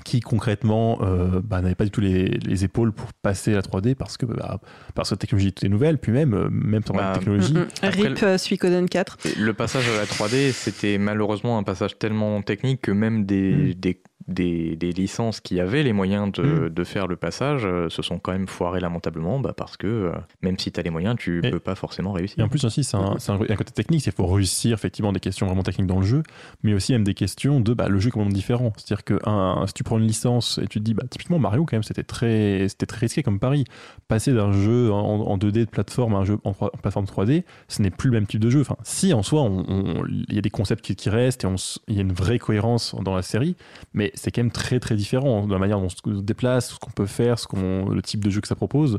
qui concrètement euh, bah, n'avaient pas du tout les, les épaules pour passer à la 3D parce que, bah, parce que la technologie était nouvelle, puis même, euh, même sans Bah, la technologie. Mm, mm. Après, RIP Suikoden 4. Le passage à la 3D, c'était malheureusement un passage tellement technique que même des, Mm. des, des, des licences qui avaient les moyens de, Mm. de faire le passage euh, se sont quand même foirées lamentablement bah, parce que euh, même si tu as les moyens, tu Et- peux pas forcément réussir. Et en plus aussi, c'est un, un- un côté technique, c'est faut réussir effectivement des questions vraiment techniques dans le jeu, mais aussi même des questions de bah, le jeu est complètement différent. C'est-à-dire que un, si tu prends une licence et tu te dis, bah, typiquement Mario quand même, c'était très, c'était très risqué comme pari. Passer d'un jeu en, en 2D de plateforme à un jeu en, 3 en plateforme 3D, ce n'est plus le même type de jeu. Enfin, si en soi, il y a des concepts qui, qui restent et il y a une vraie cohérence dans la série, mais c'est quand même très très différent de la manière dont on se déplace, ce qu'on peut faire, ce qu'on, le type de jeu que ça propose.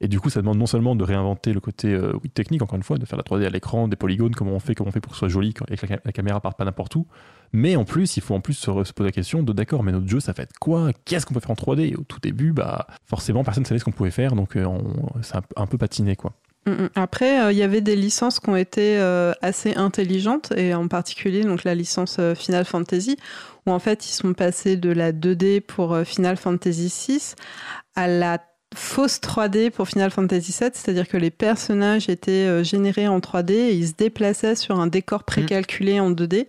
Et du coup, ça demande non seulement de réinventer le côté euh, technique, encore une fois, de faire la 3D à l'écran, des polygones, comment on fait, comment on fait pour que ce soit joli et que la, caméra parte pas n'importe où. Mais en plus, il faut en plus se poser la question de d'accord, mais notre jeu, ça va être quoi? Qu'est-ce qu'on peut faire en 3D Et Au tout début, bah, forcément, personne ne savait ce qu'on pouvait faire, donc euh, on- c'est un, un peu patiné, quoi. Mm, mm. Après, euh, il y avait des licences qui ont été euh, assez intelligentes, et en particulier donc la licence euh, Final Fantasy, où en fait ils sont passés de la 2D pour Final Fantasy VI à la fausse 3D pour Final Fantasy VII, c'est-à-dire que les personnages étaient générés en 3D et ils se déplaçaient sur un décor précalculé en 2D.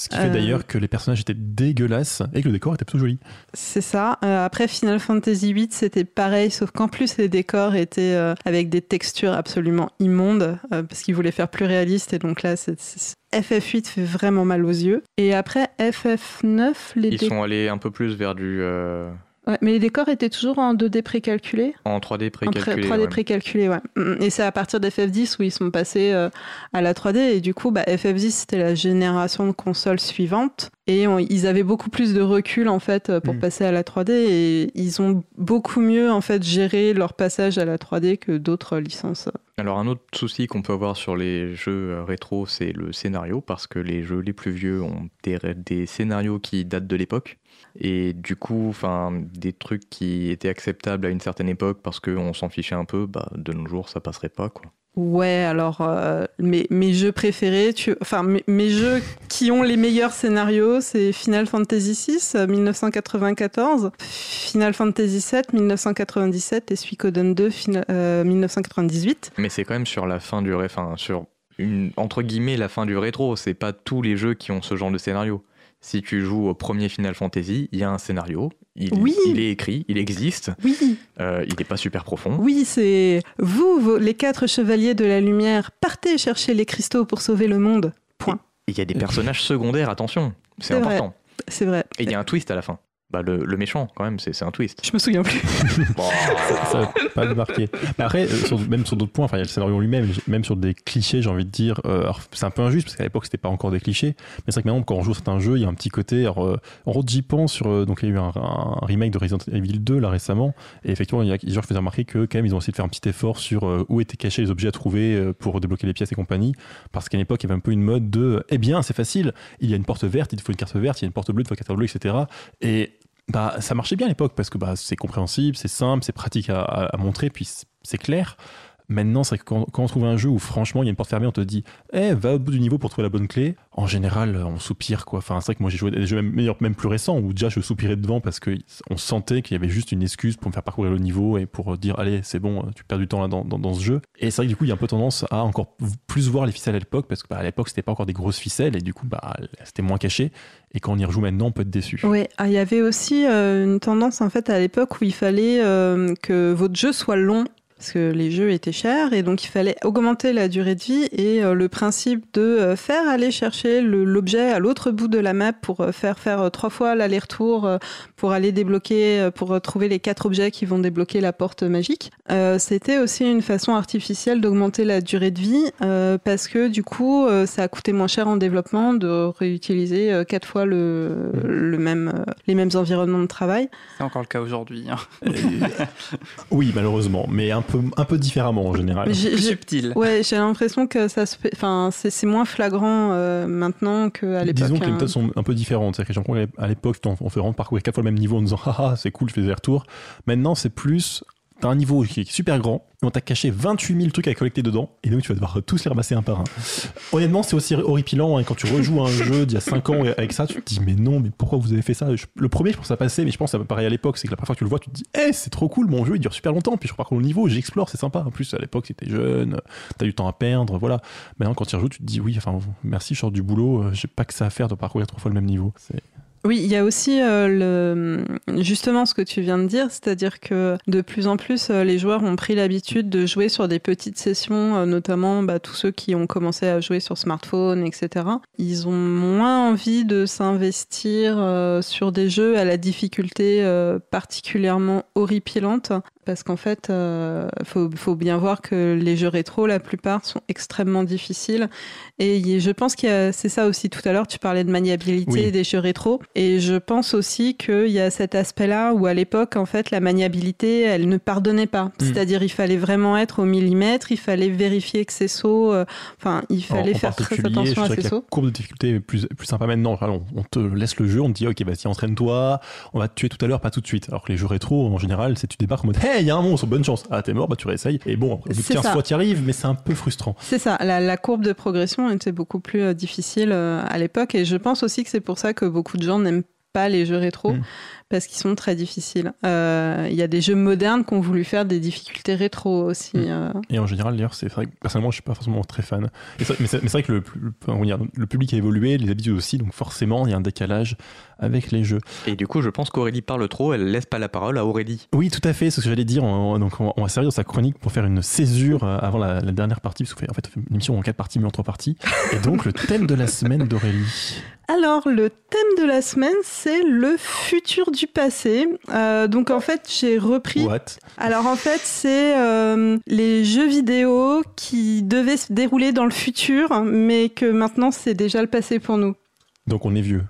Ce qui fait Euh. d'ailleurs que les personnages étaient dégueulasses et que le décor était plutôt joli. C'est ça. Euh, après Final Fantasy VIII, c'était pareil, sauf qu'en plus les décors étaient euh, avec des textures absolument immondes, euh, parce qu'ils voulaient faire plus réaliste, et donc là, c'est- c'est- FF8 fait vraiment mal aux yeux. Et après FF9, les Ils sont allés un peu plus vers du euh, Ouais, mais les décors étaient toujours en 2D précalculés en 3D En pré- précalculé. 3D ouais. précalculé, ouais. Mm, Et c'est à partir d'FF10 où ils sont passés euh, à la 3D. Et du coup, bah, FF10, c'était la génération de consoles suivante. Et on- ils avaient beaucoup plus de recul, en fait, euh, pour Mm. passer à la 3D. Et ils ont beaucoup mieux, en fait, géré leur passage à la 3D que d'autres licences. Alors un autre souci qu'on peut avoir sur les jeux euh, rétro, c'est le scénario, parce que les jeux les plus vieux ont des, des scénarios qui datent de l'époque. Et du coup, enfin, des trucs qui étaient acceptables à une certaine époque parce qu'on s'en fichait un peu, bah, de nos jours, ça passerait pas, quoi. Ouais, alors euh, mes, mes jeux préférés, tu... enfin mes, mes jeux qui ont les meilleurs scénarios, c'est Final Fantasy VI euh, 1994, Final Fantasy VII 1997 et Suikoden 2 fina- euh, 1998. Mais c'est quand même sur la fin du ré, enfin, sur une, entre guillemets, la fin du rétro. C'est pas tous les jeux qui ont ce genre de scénario. Si tu joues au premier Final Fantasy, il y a un scénario, il, Oui. il est écrit, il existe, Oui, euh, il n'est pas super profond. oui, c'est vous, vos- les quatre chevaliers de la lumière, partez chercher les cristaux pour sauver le monde. Point. Il y a des personnages secondaires, attention, c'est important. C'est vrai. Et il y a un twist à la fin. Bah, le, le méchant, quand même, c'est c'est un twist. Je me souviens plus. [laughs] Bon, ça va pas démarquer. Mais après, euh, sur- même sur d'autres points, enfin, il y a le scénario lui-même, même sur des clichés, j'ai envie de dire. euh, alors, c'est un peu injuste parce qu'à l'époque, c'était pas encore des clichés. Mais c'est vrai que maintenant, quand on joue à certains jeux, il y a un petit côté. Alors, euh, en gros, j'y pense sur. euh, donc, il y a eu un, un remake de Resident Evil 2 là récemment. Et effectivement, il y a des gens qui faisaient remarquer que quand même, ils ont essayé de faire un petit effort sur euh, où étaient cachés les objets à trouver euh, pour débloquer les pièces et compagnie. Parce qu'à l'époque, il y avait un peu une mode de. Eh bien, c'est facile. Il y a une porte verte, il te faut une carte verte. Il y a une porte bleue, il te faut une carte bleue, etc. Et bah, ça marchait bien à l'époque parce que bah, c'est compréhensible, c'est simple, c'est pratique à, montrer, puis c'est- clair. Maintenant, c'est que quand, on trouve un jeu où franchement il y a une porte fermée, on te dit Eh, va au bout du niveau pour trouver la bonne clé. En général, on soupire quoi. Enfin, c'est vrai que moi j'ai joué des jeux même, même plus récents où déjà je soupirais devant parce qu'on sentait qu'il y avait juste une excuse pour me faire parcourir le niveau et pour dire Allez, c'est bon, tu perds du temps là dans ce jeu. Et c'est vrai que du coup, il y a un peu tendance à encore plus voir les ficelles à l'époque parce que bah, à l'époque, c'était pas encore des grosses ficelles et du coup, bah, c'était moins caché. Et quand on y rejoue maintenant, on peut être déçu. Oui, ah, il y avait aussi euh, une tendance en fait à l'époque où il fallait euh, que votre jeu soit long parce que les jeux étaient chers et donc il fallait augmenter la durée de vie et euh, le principe de euh, faire aller chercher l'objet à l'autre bout de la map pour euh, faire faire euh, trois fois l'aller-retour euh, pour aller débloquer euh, pour euh, trouver les quatre objets qui vont débloquer la porte magique. Euh, C'était aussi une façon artificielle d'augmenter la durée de vie euh, parce que du coup euh, ça a coûté moins cher en développement de réutiliser euh, quatre fois le, le même euh, les mêmes environnements de travail. C'est encore le cas aujourd'hui. hein. Oui, malheureusement, mais un peu, un peu différemment en général. J'ai- subtil. Ouais, j'ai l'impression que ça se fait. Enfin, c'est c'est moins flagrant euh, maintenant qu'à l'époque. Disons que les hein. méthodes sont un peu différentes. C'est-à-dire que j'ai l'impression qu'à l'époque, on on fait vraiment parcourir quatre fois le même niveau en disant [laughs] haha, c'est cool, je fais des retours. Maintenant, c'est plus. T'as un niveau qui est super grand, on t'a caché 28 000 trucs à collecter dedans, et donc tu vas devoir tous les ramasser un par un. Honnêtement, c'est aussi horripilant hein, quand tu rejoues un jeu d'il y a 5 ans avec ça, tu te dis mais non, mais pourquoi vous avez fait ça? Le premier, je pense à passer, mais je pense que ça pareil à l'époque, c'est que la première fois que tu le vois, tu te dis eh c'est trop cool, mon jeu il dure super longtemps, puis je reparcours le niveau, j'explore, c'est sympa. En plus, à l'époque, c'était jeune, t'as du temps à perdre, voilà. Maintenant, quand tu rejoues, tu te dis oui, enfin merci, je sors du boulot, euh, j'ai pas que ça à faire de parcourir trois fois le même niveau. C'est- Oui, il y a aussi euh, le, justement ce que tu viens de dire, c'est-à-dire que de plus en plus, euh, les joueurs ont pris l'habitude de jouer sur des petites sessions, euh, notamment bah, tous ceux qui ont commencé à jouer sur smartphone, etc. Ils ont moins envie de s'investir sur des jeux à la difficulté particulièrement horripilante. Parce qu'en fait, il faut, faut bien voir que les jeux rétro, la plupart, sont extrêmement difficiles. Et je pense qu'il y a, c'est ça aussi tout à l'heure, tu parlais de maniabilité Oui. des jeux rétro. Et je pense aussi qu'il y a cet aspect-là où à l'époque, en fait, la maniabilité, elle ne pardonnait pas. Mm. C'est-à-dire, il fallait vraiment être au millimètre, il fallait vérifier que ses sauts, euh, enfin, il fallait En- en faire très attention à ses que la sauts. courbe de difficulté est plus, plus sympa maintenant. Enfin, on, on te laisse le jeu, on te dit ok, vas-y, entraîne-toi, on va te tuer tout à l'heure, pas tout de suite. Alors que les jeux rétro, en général, c'est tu débarques en mode hey, il y a un monstre, bonne chance. Ah, t'es mort, bah tu réessayes. Et bon, après, au bout de C'est 15 ça. fois, tu arrives, mais c'est un peu frustrant. C'est ça, la, la courbe de progression était beaucoup plus euh, difficile euh, à l'époque et je pense aussi que c'est pour ça que beaucoup de gens n'aiment pas les jeux rétro Mm. parce qu'ils sont très difficiles. Euh, Il y a des jeux modernes qui ont voulu faire des difficultés rétro aussi. Mm. euh. Et en général, d'ailleurs, c'est vrai que personnellement, je suis pas forcément très fan. Et mais c'est vrai que le public a évolué, les habitudes aussi, donc forcément, il y a un décalage avec les jeux. Et du coup, je pense qu'Aurélie parle trop, elle laisse pas la parole à Aurélie. Oui, tout à fait, c'est ce que j'allais dire. On, donc, on va, servir de sa chronique pour faire une césure euh, avant la, la dernière partie, parce qu'on fait en fait une émission en quatre parties, mais en trois parties. Et donc, le thème de la semaine d'Aurélie. Alors, le thème de la semaine, c'est le futur du passé. Euh, donc, en fait, j'ai repris. What? Alors, en fait, c'est euh, les jeux vidéo qui devaient se dérouler dans le futur, mais que maintenant, c'est déjà le passé pour nous. Donc, on est vieux.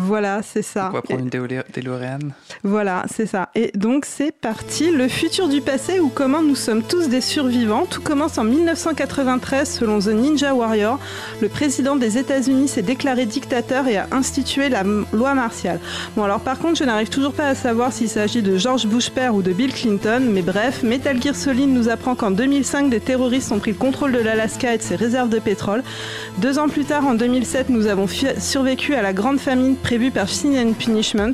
Voilà, c'est ça. On va prendre une DeLorean. Voilà, c'est ça. Et donc c'est parti, le futur du passé ou comment nous sommes tous des survivants? Tout commence en 1993 selon The Ninja Warrior. Le président des États-Unis s'est déclaré dictateur et a institué la loi martiale. Bon alors par contre, je n'arrive toujours pas à savoir s'il s'agit de George Bush père ou de Bill Clinton, mais bref, Metal Gear Solid nous apprend qu'en 2005, des terroristes ont pris le contrôle de l'Alaska et de ses réserves de pétrole. Deux ans plus tard, en 2007, nous avons survécu à la grande famine prévu par Sin and Punishment.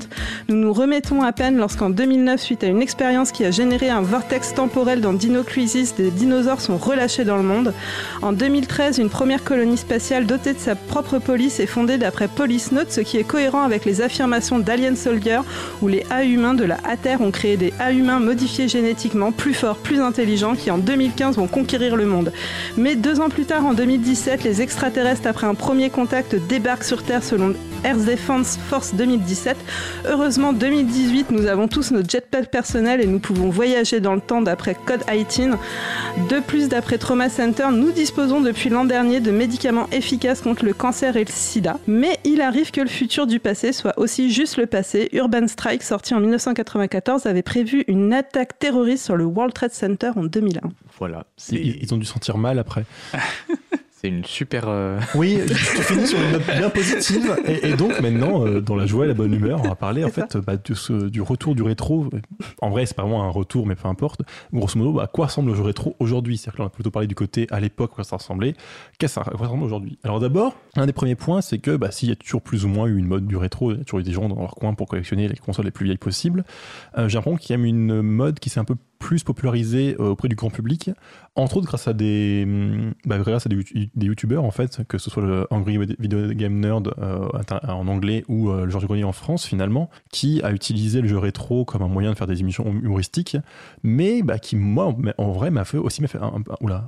Nous nous remettons à peine lorsqu'en 2009, suite à une expérience qui a généré un vortex temporel dans Dino Crisis, des dinosaures sont relâchés dans le monde. En 2013, une première colonie spatiale dotée de sa propre police est fondée d'après Police Note, ce qui est cohérent avec les affirmations d'Alien Soldier, où les A humains de la A-Terre ont créé des A humains modifiés génétiquement, plus forts, plus intelligents, qui en 2015 vont conquérir le monde. Mais deux ans plus tard, en 2017, les extraterrestres, après un premier contact, débarquent sur Terre selon Air Defense Force 2017. Heureusement, 2018, nous avons tous notre jetpack personnel et nous pouvons voyager dans le temps d'après Code 18. De plus, d'après Trauma Center, nous disposons depuis l'an dernier de médicaments efficaces contre le cancer et le sida. Mais il arrive que le futur du passé soit aussi juste le passé. Urban Strike, sorti en 1994, avait prévu une attaque terroriste sur le World Trade Center en 2001. Voilà, ils ont dû sentir mal après. [laughs] c'est une super. euh, [laughs] Oui, tu finis sur une note bien positive. Et, et donc maintenant, euh, dans la joie et la bonne humeur, on va parler en fait bah, de ce- du retour du rétro. En vrai, c'est pas vraiment un retour, mais peu importe. Grosso modo, bah, à quoi ressemble le jeu rétro aujourd'hui? C'est-à-dire que là, on a plutôt parlé du côté à l'époque, à quoi ça ressemblait. Qu'est-ce que ça à quoi ça ressemble aujourd'hui? Alors d'abord, un des premiers points, c'est que bah, s'il y a toujours plus ou moins eu une mode du rétro, il y a toujours eu des gens dans leur coin pour collectionner les consoles les plus vieilles possibles. Euh, J'ai l'impression qu'il y a une mode qui s'est un peu plus popularisée euh, auprès du grand public, entre autres grâce à des, hum, bah, grâce à des, des youtubeurs en fait, que ce soit le Angry Video Game Nerd euh, en anglais ou euh, le Georges Grenier en France finalement, qui a utilisé le jeu rétro comme un moyen de faire des émissions humoristiques, mais bah, qui moi en- vrai m'a fait aussi un,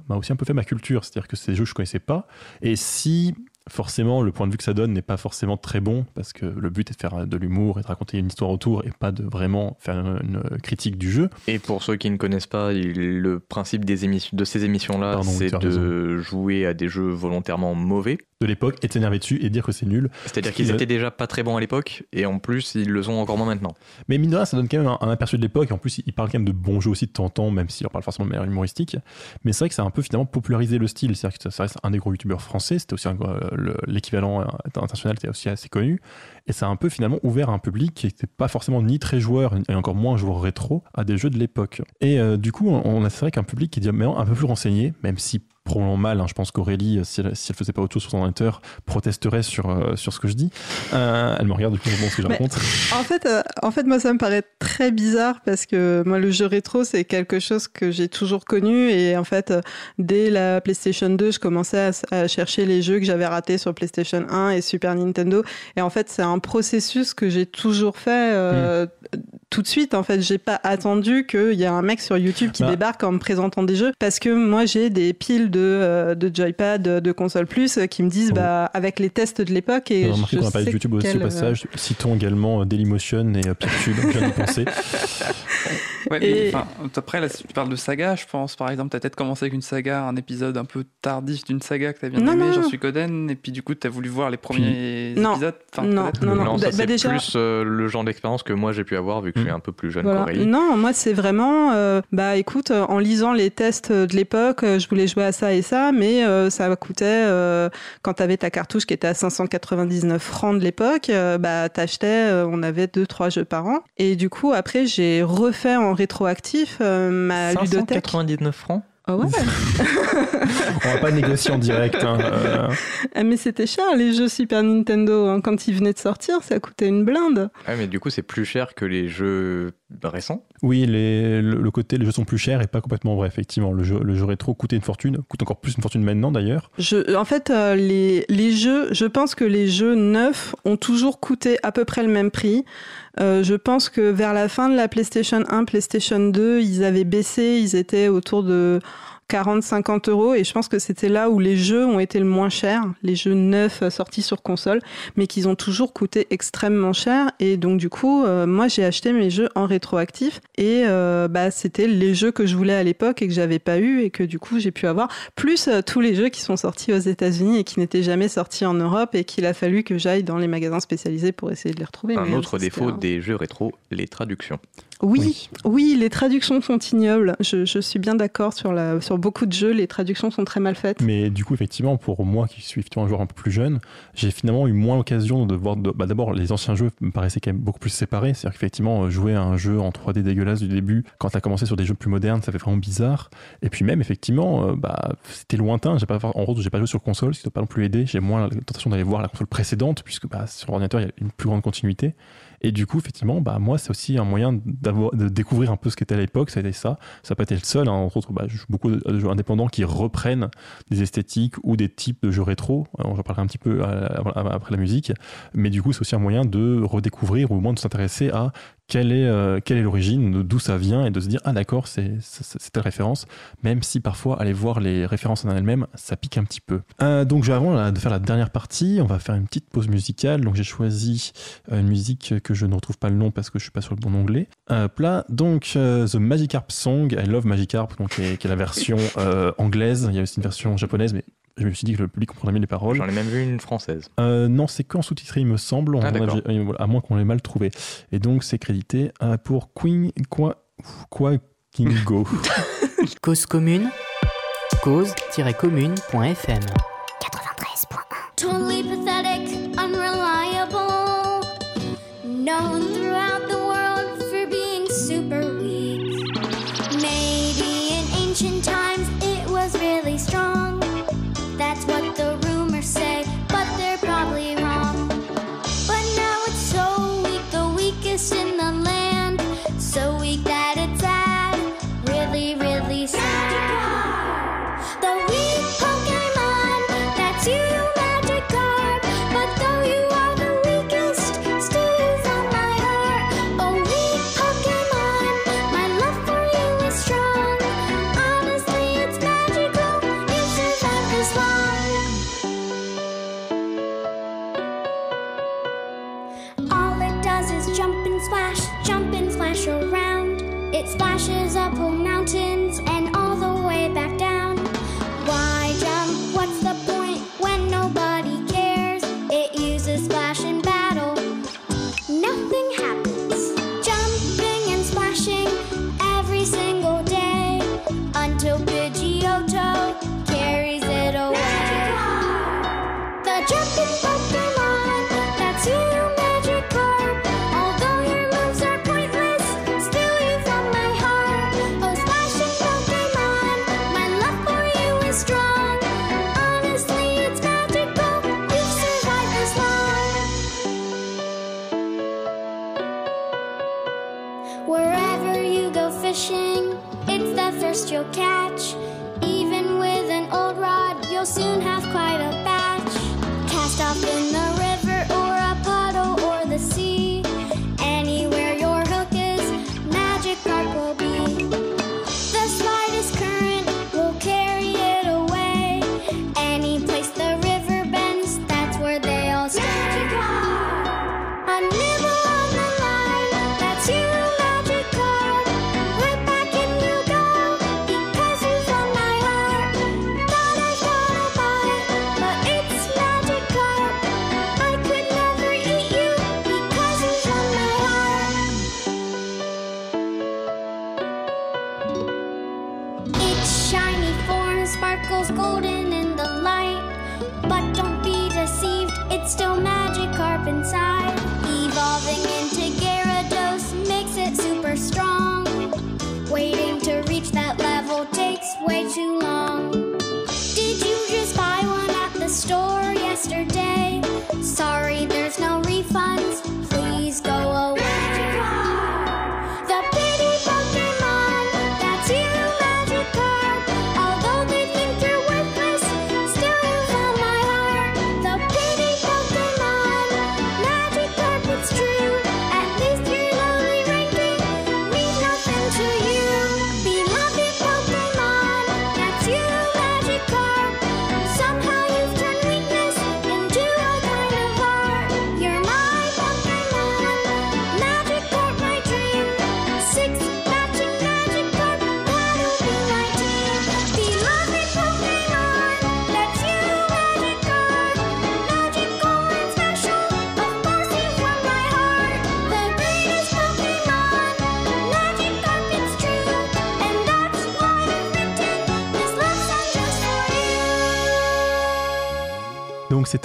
m'a aussi un peu fait ma culture, c'est-à-dire que des jeux que je connaissais pas, et si forcément le point de vue que ça donne n'est pas forcément très bon parce que le but est de faire de l'humour et de raconter une histoire autour et pas de vraiment faire une, critique du jeu. Et pour ceux qui ne connaissent pas, il- le principe des émissions, de ces émissions-là, c'est de jouer à des jeux volontairement mauvais. de l'époque et de s'énerver dessus et dire que c'est nul. C'est-à-dire Qu'il qu'ils étaient déjà pas très bons à l'époque, et en plus, ils le sont encore moins maintenant. Mais mine de rien, ça donne quand même un, un aperçu de l'époque. En plus, il parle quand même de bons jeux aussi de temps en temps, même s'il en parle forcément de manière humoristique. Mais c'est vrai que ça a un peu finalement popularisé le style. C'est-à-dire que ça, reste un des gros youtubeurs français. C'était aussi un- euh, l'équivalent euh, international, c'était aussi assez connu. Et ça a un peu finalement ouvert un public qui n'était pas forcément ni très joueur et encore moins joueur rétro à des jeux de l'époque. Et euh, du coup, on a c'est vrai qu'un public qui est un peu plus renseigné, même si probablement mal. hein. Je pense qu'Aurélie, si elle, si elle faisait pas autour sur son ordinateur, protesterait sur, euh, sur ce que je dis. Euh, elle me regarde depuis bon ce que je raconte. En fait, euh, en fait, moi, ça me paraît très bizarre parce que moi, le jeu rétro, c'est quelque chose que j'ai toujours connu. Et en fait, euh, dès la PlayStation 2, je commençais à, chercher les jeux que j'avais ratés sur PlayStation 1 et Super Nintendo. Et en fait, c'est un processus que j'ai toujours fait euh, tout de suite. En fait, j'ai pas attendu qu'il y ait un mec sur YouTube qui Bah. débarque en me présentant des jeux parce que moi, j'ai des piles de, euh, de Joypad, de, de console plus euh, qui me disent, Oh. bah, avec les tests de l'époque. Et je qu'on a parlé de YouTube aussi au passage. Citons également euh, Dailymotion et euh, Pictube, je viens d'y penser. [laughs] Ouais, Et- après, là, si tu parles de saga, je pense, par exemple, t'as peut-être commencé avec une saga, un épisode un peu tardif d'une saga que t'as bien Non, aimé, non, j'en non. suis Coden, et puis du coup, t'as voulu voir les premiers Non. épisodes. Enfin, Non, peut-être. non, non. ça Bah, déjà- plus euh, le genre d'expérience que moi j'ai pu avoir vu que je suis Mm. un peu plus jeune Voilà. qu'Aurélie. Non, moi c'est vraiment, euh, bah écoute, euh, en lisant les tests de l'époque, euh, je voulais jouer à ça et ça, mais euh, ça coûtait, euh, quand t'avais ta cartouche qui était à 599 francs de l'époque, euh, bah t'achetais, euh, on avait deux trois jeux par an, et du coup après j'ai refait en rétroactif euh, ma ludothèque. 599 francs? Ah ouais. [laughs] On va pas négocier en direct. hein, euh. Ah, mais c'était cher les jeux Super Nintendo hein. quand ils venaient de sortir, ça coûtait une blinde. Ouais, mais du coup, c'est plus cher que les jeux récents. Oui, les- le, le côté les jeux sont plus chers et pas complètement vrai, effectivement. Le jeu, le jeu rétro coûtait une fortune, coûte encore plus une fortune maintenant d'ailleurs. Je, en fait, euh, les, les jeux, je pense que les jeux neufs ont toujours coûté à peu près le même prix. Euh, je pense que vers la fin de la PlayStation 1, PlayStation 2, ils avaient baissé, ils étaient autour de 40-50 euros et je pense que c'était là où les jeux ont été le moins chers, les jeux neufs euh, sortis sur console, mais qu'ils ont toujours coûté extrêmement cher et donc du coup, euh, moi j'ai acheté mes jeux en rétroactif et euh, bah, c'était les jeux que je voulais à l'époque et que j'avais pas eu et que du coup j'ai pu avoir, plus euh, tous les jeux qui sont sortis aux États-Unis et qui n'étaient jamais sortis en Europe et qu'il a fallu que j'aille dans les magasins spécialisés pour essayer de les retrouver. Un mais, autre défaut un- des jeux rétro, les traductions. Oui, oui, les traductions sont ignobles. Je, je suis bien d'accord sur, la, sur beaucoup de jeux, les traductions sont très mal faites. Mais du coup, effectivement, pour moi qui suis un joueur un peu plus jeune, j'ai finalement eu moins l'occasion de voir. de- bah, D'abord, les anciens jeux me paraissaient quand même beaucoup plus séparés. C'est-à-dire qu'effectivement, euh, jouer à un jeu en 3D dégueulasse du début, quand tu as commencé sur des jeux plus modernes, ça fait vraiment bizarre. Et puis même, effectivement, euh, bah, c'était lointain. Pas, en gros, j'ai pas joué sur console, ce qui ne pas non plus aider. J'ai moins la tentation d'aller voir la console précédente, puisque bah, sur ordinateur, il y a une plus grande continuité. Et du coup, effectivement, bah, moi, c'est aussi un moyen de découvrir un peu ce qu'était à l'époque. Ça a été ça. Ça n'a pas été le seul. hein. Entre autres, bah, beaucoup de, jeux indépendants qui reprennent des esthétiques ou des types de jeux rétro. Euh, J'en parlerai un petit peu euh, après la musique. Mais du coup, c'est aussi un moyen de redécouvrir ou au moins de s'intéresser à quelle est, euh, est l'origine, d'où ça vient et de se dire, ah d'accord, c'est telle référence. Même si parfois, aller voir les références en elles-mêmes, ça pique un petit peu. Euh, donc, avant de faire la dernière partie, on va faire une petite pause musicale. Donc, j'ai choisi euh, une musique que je ne retrouve pas le nom parce que je suis pas sur le bon onglet. Hop là, donc euh, The Magikarp Song, I Love Magikarp, donc qui qui est la version euh, anglaise. Il y a aussi une version japonaise, mais je me suis dit que le public comprenait mieux les paroles. J'en ai même vu une française. Euh, non, c'est qu'en sous-titré, il me semble, Ah, euh, à moins qu'on l'ait mal trouvé. Et donc, c'est crédité euh, pour Queen, quoi, quoi, King [laughs] Go. Cause commune, cause-commune.fm. 93.1. Totally pathetic, unreliable. Known throughout the world for being super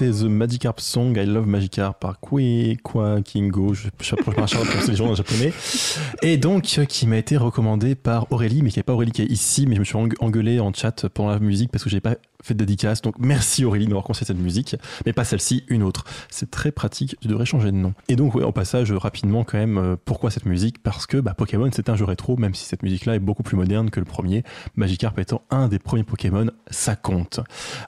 c'était The Magikarp Song I Love Magikarp par Kui Kwa Kingo, je je approche ma charge pour gens en japonais, et donc euh, qui m'a été recommandé par Aurélie, mais qui n'est pas Aurélie qui est ici, mais je me suis eng- engueulé en chat pendant la musique parce que j'ai pas fait de dédicace, donc merci Aurélie de m'avoir conseillé cette musique, mais pas celle-ci, une autre. C'est très pratique, je devrais changer de nom. Et donc ouais, au passage, rapidement quand même, euh, pourquoi cette musique? Parce que bah, Pokémon c'est un jeu rétro, même si cette musique-là est beaucoup plus moderne que le premier, Magikarp étant un des premiers Pokémon, ça compte.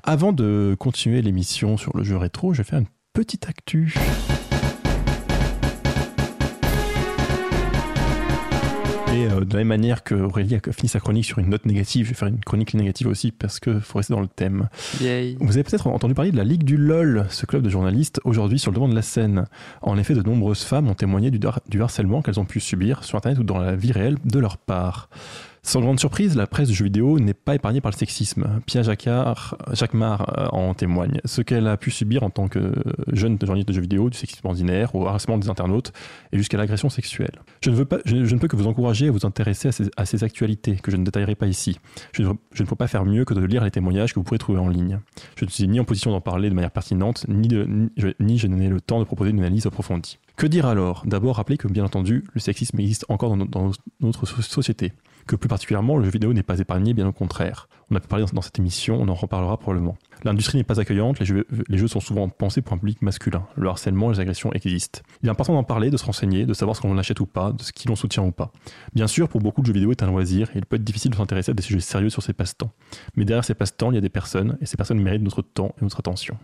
Avant de continuer l'émission sur le jeu rétro, je vais faire une petite actu. Et euh, de la même manière que Aurélie a fini sa chronique sur une note négative, je vais faire une chronique négative aussi parce que faut rester dans le thème. Yay. Vous avez peut-être entendu parler de la Ligue du LOL, ce club de journalistes aujourd'hui sur le devant de la scène. En effet, de nombreuses femmes ont témoigné du, har- du harcèlement qu'elles ont pu subir sur Internet ou dans la vie réelle de leur part. Sans grande surprise, la presse de jeux vidéo n'est pas épargnée par le sexisme. Pia Jacquard, Jacquemart euh, en témoigne. Ce qu'elle a pu subir en tant que jeune journaliste de jeux vidéo, du sexisme ordinaire, au harcèlement des internautes et jusqu'à l'agression sexuelle. Je ne, peux que vous encourager à vous intéresser à ces, actualités que je ne détaillerai pas ici. Je ne, peux pas faire mieux que de lire les témoignages que vous pourrez trouver en ligne. Je ne suis ni en position d'en parler de manière pertinente, ni, de, ni, je, ni n'ai le temps de proposer une analyse approfondie. Que dire alors? D'abord, rappeler que, bien entendu, le sexisme existe encore dans, no- dans notre so- société. Que plus particulièrement, le jeu vidéo n'est pas épargné, bien au contraire. On a pu parler dans, cette émission, on en reparlera probablement. L'industrie n'est pas accueillante, les jeux, les jeux sont souvent pensés pour un public masculin. Le harcèlement et les agressions existent. Il est important d'en parler, de se renseigner, de savoir ce qu'on achète ou pas, de ce qui l'on soutient ou pas. Bien sûr, pour beaucoup, le jeu vidéo est un loisir et il peut être difficile de s'intéresser à des sujets sérieux sur ces passe-temps. Mais derrière ces passe-temps, il y a des personnes et ces personnes méritent notre temps et notre attention.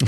[laughs]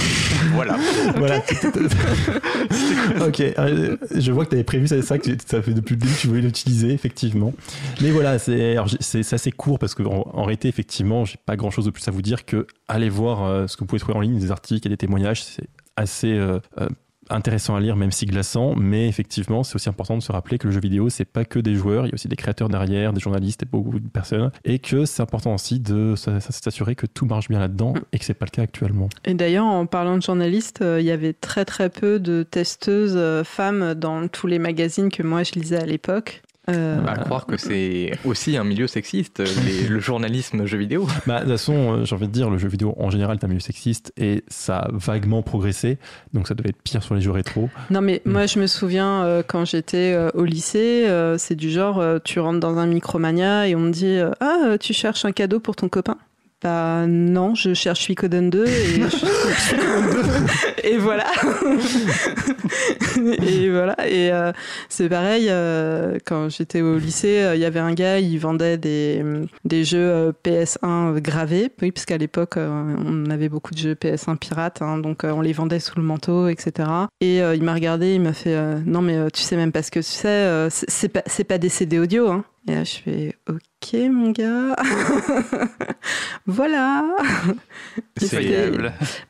Voilà. Voilà. [laughs] ok, euh, je vois que tu avais prévu ça, ça, que ça fait depuis le début que tu voulais l'utiliser, effectivement. Mais voilà, c'est assez court parce qu'en en réalité, effectivement, j'ai pas grand chose de plus à vous dire que allez voir euh, ce que vous pouvez trouver en ligne, des articles et des témoignages. C'est assez euh, euh, intéressant à lire, même si glaçant. Mais effectivement, c'est aussi important de se rappeler que le jeu vidéo, c'est pas que des joueurs, il y a aussi des créateurs derrière, des journalistes et beaucoup de personnes. Et que c'est important aussi de s'assurer que tout marche bien là-dedans et que c'est pas le cas actuellement. Et d'ailleurs, en parlant de journalistes, euh, il y avait très très peu de testeuses euh, femmes dans tous les magazines que moi je lisais à l'époque. Euh, Bah, à croire que c'est aussi un milieu sexiste, les- le journalisme jeu vidéo. Bah, de toute façon, euh, j'ai envie de dire, le jeu vidéo en général est un milieu sexiste et ça a vaguement progressé, donc ça devait être pire sur les jeux rétro. Non, mais moi, je me souviens euh, quand j'étais euh, au lycée, euh, c'est du genre, euh, tu rentres dans un Micromania et on me dit euh, Ah, euh, tu cherches un cadeau pour ton copain Bah non, je cherche Suikoden 2 et, je- [laughs] et voilà. [laughs] et voilà. Et euh, c'est pareil, euh, quand j'étais au lycée, euh, il y avait un gars, il vendait des, des jeux euh, PS1 gravés. Oui, parce qu'à l'époque, on avait beaucoup de jeux PS1 pirates, hein, donc on les vendait sous le manteau, etc. Et euh, il m'a regardé, il m'a fait Non, mais tu sais même pas ce que c'est, euh, c'est- pas, c'est pas des CD audio. Hein. Et là, je fais Ok, mon gars. [laughs] voilà. C'est.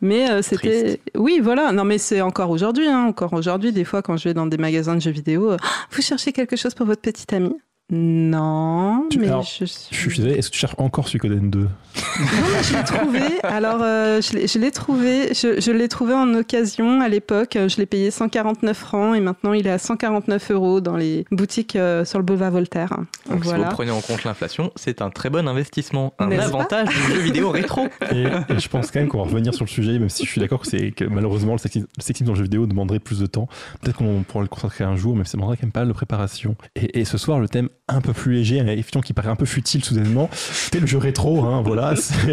Mais euh, c'était. Oui, voilà. Non, mais c'est encore aujourd'hui. Hein. Encore aujourd'hui, des fois, quand je vais dans des magasins de jeux vidéo, euh, [gasps] vous cherchez quelque chose pour votre petite amie Non, Tu- mais alors, je Je suis. suis désolé, est-ce que tu cherches encore Suikoden 2 Non, mais je l'ai trouvé. Alors, euh, je l'ai- je trouvé. Je, je l'ai trouvé en occasion à l'époque. Je l'ai payé 149 francs et maintenant il est à 149 euros dans les boutiques euh, sur le boulevard Voltaire. Donc, si voilà. vous prenez en compte l'inflation, c'est un très bon investissement. Un avantage du jeu vidéo rétro. [laughs] et, et je pense quand même qu'on va revenir sur le sujet, même si je suis d'accord que, c'est- que malheureusement le sexisme, le sexisme dans le jeu vidéo demanderait plus de temps. Peut-être qu'on pourra le consacrer un jour, mais ça demanderait quand même pas mal de préparation. Et, et ce soir, le thème un peu plus léger, un effectivement qui paraît un peu futile soudainement, c'était le jeu rétro. Hein, voilà, [laughs]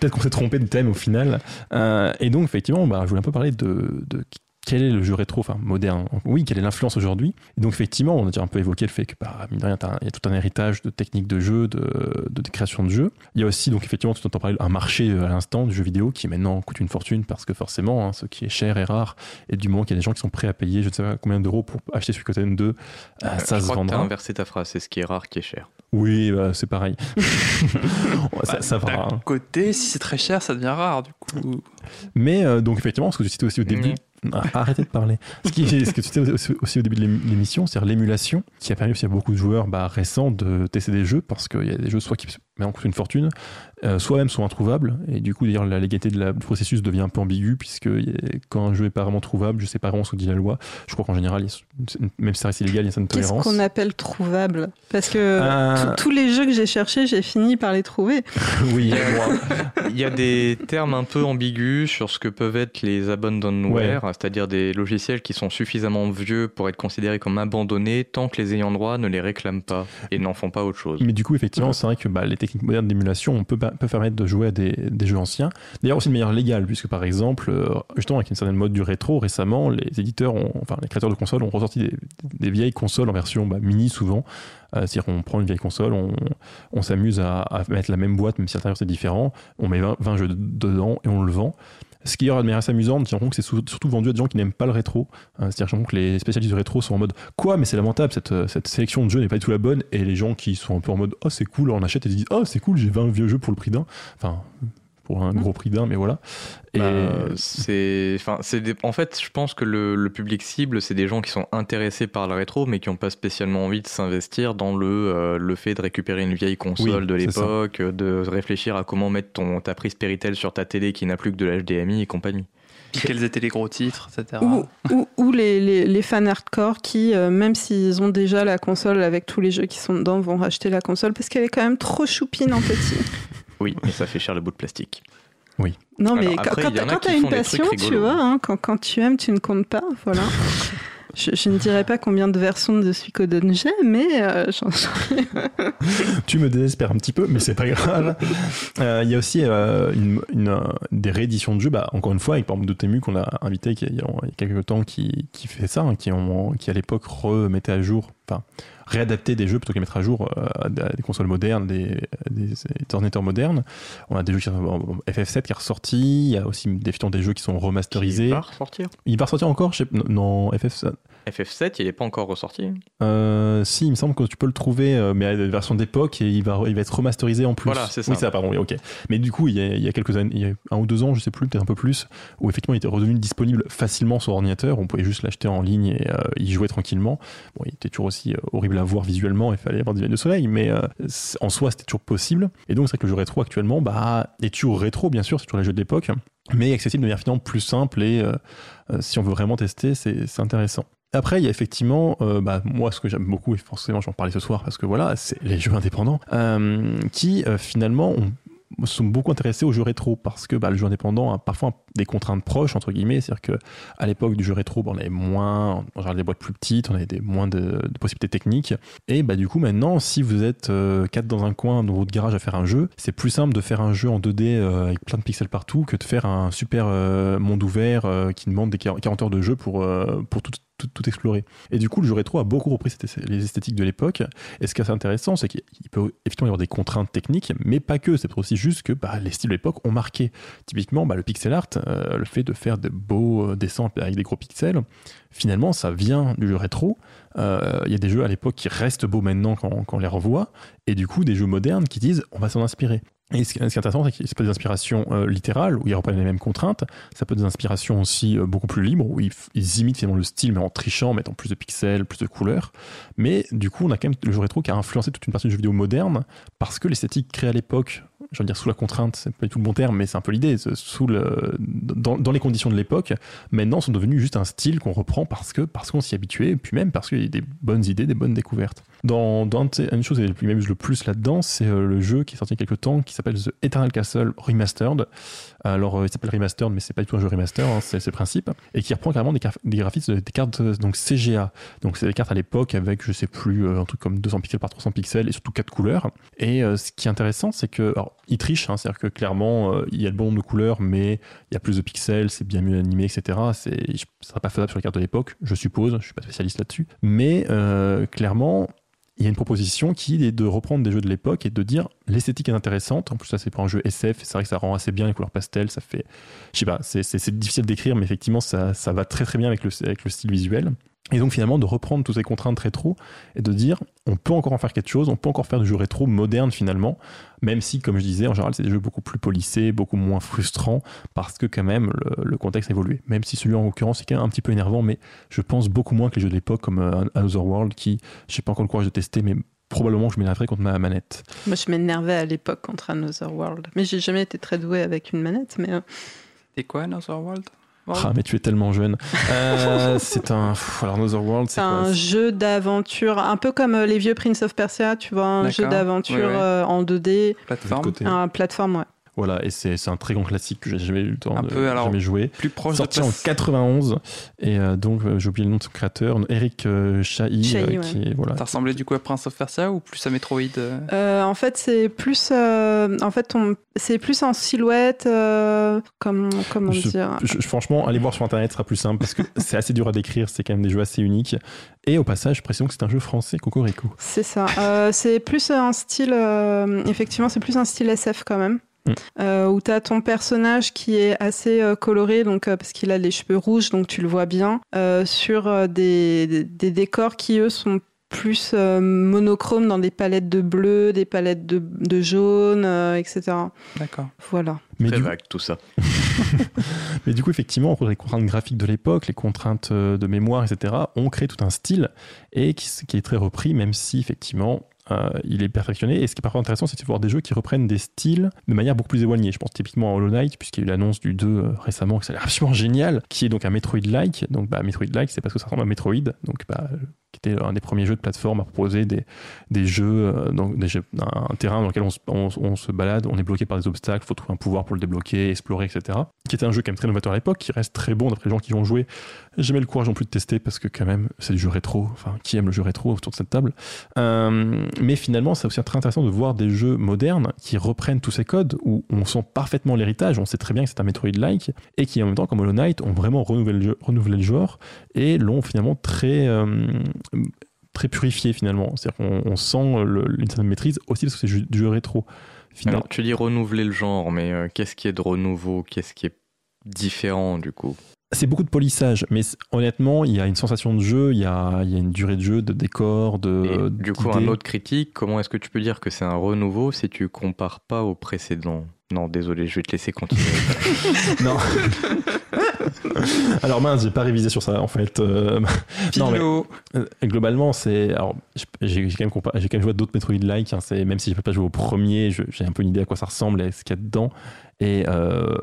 peut-être qu'on s'est trompé de thème au final. Euh, et donc effectivement, bah, je voulais un peu parler de, de quel est le jeu rétro, enfin moderne, oui, quelle est l'influence aujourd'hui Et donc effectivement, on a déjà un peu évoqué le fait que, bah, mine de rien, il y a tout un héritage de techniques de jeu, de, de, création de jeux. Il y a aussi, donc effectivement, tu entends parler un marché euh, à l'instant du jeu vidéo qui maintenant coûte une fortune parce que forcément, hein, ce qui est cher est rare. Et du moment qu'il y a des gens qui sont prêts à payer, je ne sais pas combien d'euros pour acheter Suikoden 2, euh, ça je se crois vendra. inversé ta phrase, c'est ce qui est rare qui est cher. Oui, bah, c'est pareil. [laughs] ça, ça va. hein. Côté, si c'est très cher, ça devient rare, du coup. Mais euh, donc effectivement, ce que tu citais aussi au début, Ah, arrêtez de parler. Ce, que tu citais aussi, au début de l'ém- l'émission, c'est-à-dire l'émulation, qui a permis aussi à beaucoup de joueurs bah, récents de tester des jeux, parce qu'il y a des jeux soit qui maintenant coûtent une fortune, euh, soit même sont introuvables. Et du coup, d'ailleurs, la légalité de la- du processus devient un peu ambiguë, puisque a- quand un jeu est pas vraiment trouvable, je sais pas vraiment ce que dit la loi. Je crois qu'en général, même si ça reste illégal, il y a une certaine Qu'est-ce tolérance. qu'on appelle trouvable? Parce que Euh, tous- les jeux que j'ai cherchés, j'ai fini par les trouver. [laughs] oui, Il y a des termes un peu ambigus sur ce que peuvent être les abandonware, c'est-à-dire des logiciels qui sont suffisamment vieux pour être considérés comme abandonnés tant que les ayants droit ne les réclament pas et n'en font pas autre chose. Mais du coup, effectivement, c'est vrai que bah, les techniques modernes d'émulation on peut, peut permettre de jouer à des, des jeux anciens. D'ailleurs, aussi de manière légale, puisque par exemple, euh, justement, avec une certaine mode du rétro, récemment, les éditeurs, enfin, les créateurs de consoles ont ressorti des, vieilles consoles en version bah, mini souvent. Euh, C'est-à-dire qu'on prend une vieille console, on, on s'amuse à, à mettre la même boîte, même si à l'intérieur c'est différent, on met 20, 20 jeux dedans et on le vend. Ce qui est de manière assez amusante, l'impression que c'est surtout vendu à des gens qui n'aiment pas le rétro. Euh, C'est-à-dire que les spécialistes du rétro sont en mode Quoi, mais c'est lamentable, cette, euh, cette sélection de jeux n'est pas du tout la bonne. Et les gens qui sont un peu en mode Oh, c'est cool, on achète et ils disent Oh, c'est cool, j'ai 20 vieux jeux pour le prix d'un. Enfin, pour un gros prix d'un, mais voilà. Et Bah, c'est, enfin, c'est des- en fait, je pense que le, le public cible, c'est des gens qui sont intéressés par le rétro, mais qui n'ont pas spécialement envie de s'investir dans le, euh, le fait de récupérer une vieille console Oui, de l'époque, de réfléchir à comment mettre ton, ta prise Péritel sur ta télé qui n'a plus que de l'HDMI et compagnie. Puis quels étaient les gros titres, etc. Ou, ou, ou les, les, les fans hardcore qui, euh, même s'ils ont déjà la console avec tous les jeux qui sont dedans, vont racheter la console parce qu'elle est quand même trop choupine en petit. Oui, mais ça fait cher le bout de plastique. Non, mais Alors quand, après, quand il y en a quand qui t'as une passion, tu vois, hein, quand, quand tu aimes, tu ne comptes pas, voilà. [laughs] Je, je ne dirais pas combien de versions de Suikoden j'ai, mais euh, j'en- [laughs] tu me désespères un petit peu, mais c'est pas grave. Euh, Il y a aussi euh, une, une, euh, des rééditions de jeux, bah, encore une fois, avec par exemple Dotemu qu'on a invité il y a il y a quelques temps qui, qui fait ça, hein, qui, ont- qui à l'époque remettait à jour, enfin réadapter des jeux plutôt que les mettre à jour euh, à des consoles modernes, des, ordinateurs modernes. On a des jeux qui sont bon, FF7 qui est ressorti, il y a aussi des, des jeux qui sont remasterisés. Il va ressortir. Il va ressortir encore sais- Non, FF7. FF7, il n'est pas encore ressorti. Euh, si, il me semble que tu peux le trouver, euh, mais à la version d'époque, et il va, il va être remasterisé en plus. Voilà, c'est ça. Oui, ça, pardon, oui, ok. Mais du coup, il y, a, il y a quelques années, il y a un ou deux ans, je sais plus, peut-être un peu plus, où effectivement, il était redevenu disponible facilement sur ordinateur. On pouvait juste l'acheter en ligne et euh, y jouer tranquillement. Bon, il était toujours aussi euh, horrible à voir visuellement, il fallait avoir des lunettes de soleil, mais euh, en soi, c'était toujours possible. Et donc, c'est vrai que le jeu rétro actuellement, bah, est toujours rétro, bien sûr, c'est toujours les jeux de l'époque, mais accessible de manière finalement plus simple et euh, si on veut vraiment tester, c'est intéressant. Après, il y a effectivement, euh, bah, moi, ce que j'aime beaucoup, et forcément, j'en parlais ce soir, parce que voilà, c'est les jeux indépendants, euh, qui euh, finalement ont- sont beaucoup intéressés aux jeux rétro, parce que bah, le jeu indépendant a parfois des contraintes proches, entre guillemets, c'est-à-dire que à l'époque du jeu rétro, on avait moins, en général, des boîtes plus petites, on avait des, moins de, possibilités techniques, et bah, du coup, maintenant, si vous êtes euh, quatre dans un coin dans votre garage à faire un jeu, c'est plus simple de faire un jeu en 2D euh, avec plein de pixels partout que de faire un super monde ouvert qui demande des 40 heures de jeu pour, pour tout, tout, explorer. Et du coup, le jeu rétro a beaucoup repris les esthétiques de l'époque. Et ce qui est assez intéressant, c'est qu'il peut effectivement y avoir des contraintes techniques, mais pas que. C'est aussi juste que bah, les styles de l'époque ont marqué. Typiquement, bah, le pixel art, euh, le fait de faire de beaux euh, dessins avec des gros pixels, finalement, ça vient du jeu rétro. Euh, Il y a des jeux à l'époque qui restent beaux maintenant quand, quand on les revoit, et du coup, des jeux modernes qui disent on va s'en inspirer. Et ce qui est intéressant, c'est que c'est pas des inspirations euh, littérales, où il pas les mêmes contraintes, ça peut être des inspirations aussi euh, beaucoup plus libres, où ils imitent finalement le style, mais en trichant, en mettant plus de pixels, plus de couleurs. Mais du coup, on a quand même le jeu rétro qui a influencé toute une partie du jeu vidéo moderne, parce que l'esthétique créée à l'époque, je veux dire sous la contrainte, c'est pas du tout le bon terme, mais c'est un peu l'idée, sous le, dans, dans les conditions de l'époque, maintenant sont devenus juste un style qu'on reprend parce que parce qu'on s'y habituait, puis même parce qu'il y a des bonnes idées, des bonnes découvertes. Dans, dans une chose qui m'amuse le plus là-dedans, c'est euh, le jeu qui est sorti il y a quelques temps, qui s'appelle The Eternal Castle Remastered. Alors, euh, il s'appelle Remastered, mais c'est pas du tout un jeu remaster, hein, c'est le principe, et qui reprend carrément des, des graphismes, des cartes euh, donc CGA. Donc, c'est des cartes à l'époque avec, je sais plus, euh, un truc comme 200 pixels par 300 pixels et surtout quatre couleurs. Et euh, ce qui est intéressant, c'est que, il triche, hein, c'est-à-dire que clairement, euh, il y a le bon nombre de couleurs, mais il y a plus de pixels, c'est bien mieux animé, etc. C'est, ça sera pas faisable sur les cartes de l'époque, je suppose, je suis pas spécialiste là-dessus. Mais euh, clairement, il y a une proposition qui est de reprendre des jeux de l'époque et de dire l'esthétique est intéressante. En plus, ça c'est pour un jeu SF, c'est vrai que ça rend assez bien les couleurs pastel. Ça fait, je sais pas, c'est, difficile d'écrire, mais effectivement, ça, va très très bien avec le style visuel. Et donc finalement, de reprendre toutes ces contraintes rétro et de dire on peut encore en faire quelque chose, on peut encore faire du jeu rétro moderne finalement, même si, comme je disais, en général, c'est des jeux beaucoup plus polissés, beaucoup moins frustrants, parce que quand même, le, le contexte a évolué. Même si celui en l'occurrence est quand même un petit peu énervant, mais je pense beaucoup moins que les jeux de l'époque comme euh, Another World, qui, je n'ai pas encore le courage de tester, mais probablement je m'énerverais contre ma manette. Moi, je m'énervais à l'époque contre Another World. Mais j'ai jamais été très doué avec une manette. Mais euh, C'était quoi, Another World? Ah, mais tu es tellement jeune. Euh, [laughs] c'est un. alors, Another World, c'est un jeu d'aventure, un peu comme euh, les vieux Prince of Persia, tu vois, un jeu d'aventure Ouais, ouais. euh, en 2D, Plateforme. un plateforme, ouais. Voilà, et c'est c'est un très grand classique que j'ai jamais eu le temps Un de peu, alors, jamais jouer. Plus proche Sorti de en place- 91, et euh, donc euh, j'ai oublié le nom de son créateur, Eric euh, Chahi, Chahi, euh, ouais. qui est. Voilà. Ça ressemblait du coup à Prince of Persia ou plus à Metroid euh en fait, c'est plus, euh, en fait, on- c'est plus en silhouette, euh, comment, comment Je- dire. Je- je- franchement, allez voir sur internet, ce sera plus simple parce que [laughs] c'est assez dur à décrire, c'est quand même des jeux assez uniques. Et au passage, précisons que c'est un jeu français, Cocorico. C'est ça. Euh, c'est plus un style, euh, effectivement, c'est plus un style SF quand même. Mm. Euh, où tu as ton personnage qui est assez euh, coloré, donc, euh, parce qu'il a les cheveux rouges, donc tu le vois bien, euh, sur euh, des, des- des décors qui, eux, sont plus euh, monochromes dans des palettes de bleu, des palettes de, de jaune, euh, etc. D'accord. Voilà. Mais Très du, vague tout ça. [laughs] mais du coup, effectivement, entre les contraintes graphiques de l'époque, les contraintes de mémoire, etc., on crée tout un style et qui est très repris, même si effectivement. Euh, il est perfectionné. Et ce qui est parfois intéressant c'est de voir des jeux qui reprennent des styles de manière beaucoup plus éloignée. Je pense typiquement à Hollow Knight puisqu'il y a eu l'annonce du 2 euh, récemment que ça a l'air absolument génial qui est donc un Metroid-like. Donc bah, Metroid-like c'est parce que ça ressemble à Metroid. Donc bah, qui était un des premiers jeux de plateforme à proposer des, des jeux, euh, un, terrain dans lequel on se, on- se balade, on est bloqué par des obstacles, il faut trouver un pouvoir pour le débloquer, explorer, etc. Qui était un jeu quand même très novateur à l'époque, qui reste très bon d'après les gens qui ont joué. J'ai jamais le courage non plus de tester parce que quand même c'est du jeu rétro, enfin qui aime le jeu rétro autour de cette table. Euh, mais finalement c'est aussi très intéressant de voir des jeux modernes qui reprennent tous ces codes où on sent parfaitement l'héritage, on sait très bien que c'est un Metroid-like et qui en même temps comme Hollow Knight ont vraiment renouvelé le, renouvelé le genre et l'ont finalement très euh, très purifié finalement. C'est-à-dire qu'on on sent une certaine maîtrise aussi parce que c'est du rétro. Tu dis renouveler le genre, mais euh, qu'est-ce qui est de renouveau? Qu'est-ce qui est différent du coup? C'est beaucoup de polissage, mais honnêtement, il y a une sensation de jeu, il y a, il y a une durée de jeu, de décor, de. Et du coup, un autre critique, comment est-ce que tu peux dire que c'est un renouveau si tu compares pas au précédent? Non, désolé, je vais te laisser continuer. [laughs] Non. alors mince, j'ai pas révisé sur ça en fait. Euh, non, mais-. Euh, Globalement, c'est. Alors, j'ai quand, même compa- j'ai quand même joué à d'autres Metroid-like. hein, c'est- même si je peux pas jouer au premier, j'ai un peu une idée à quoi ça ressemble et ce qu'il y a dedans. Et euh,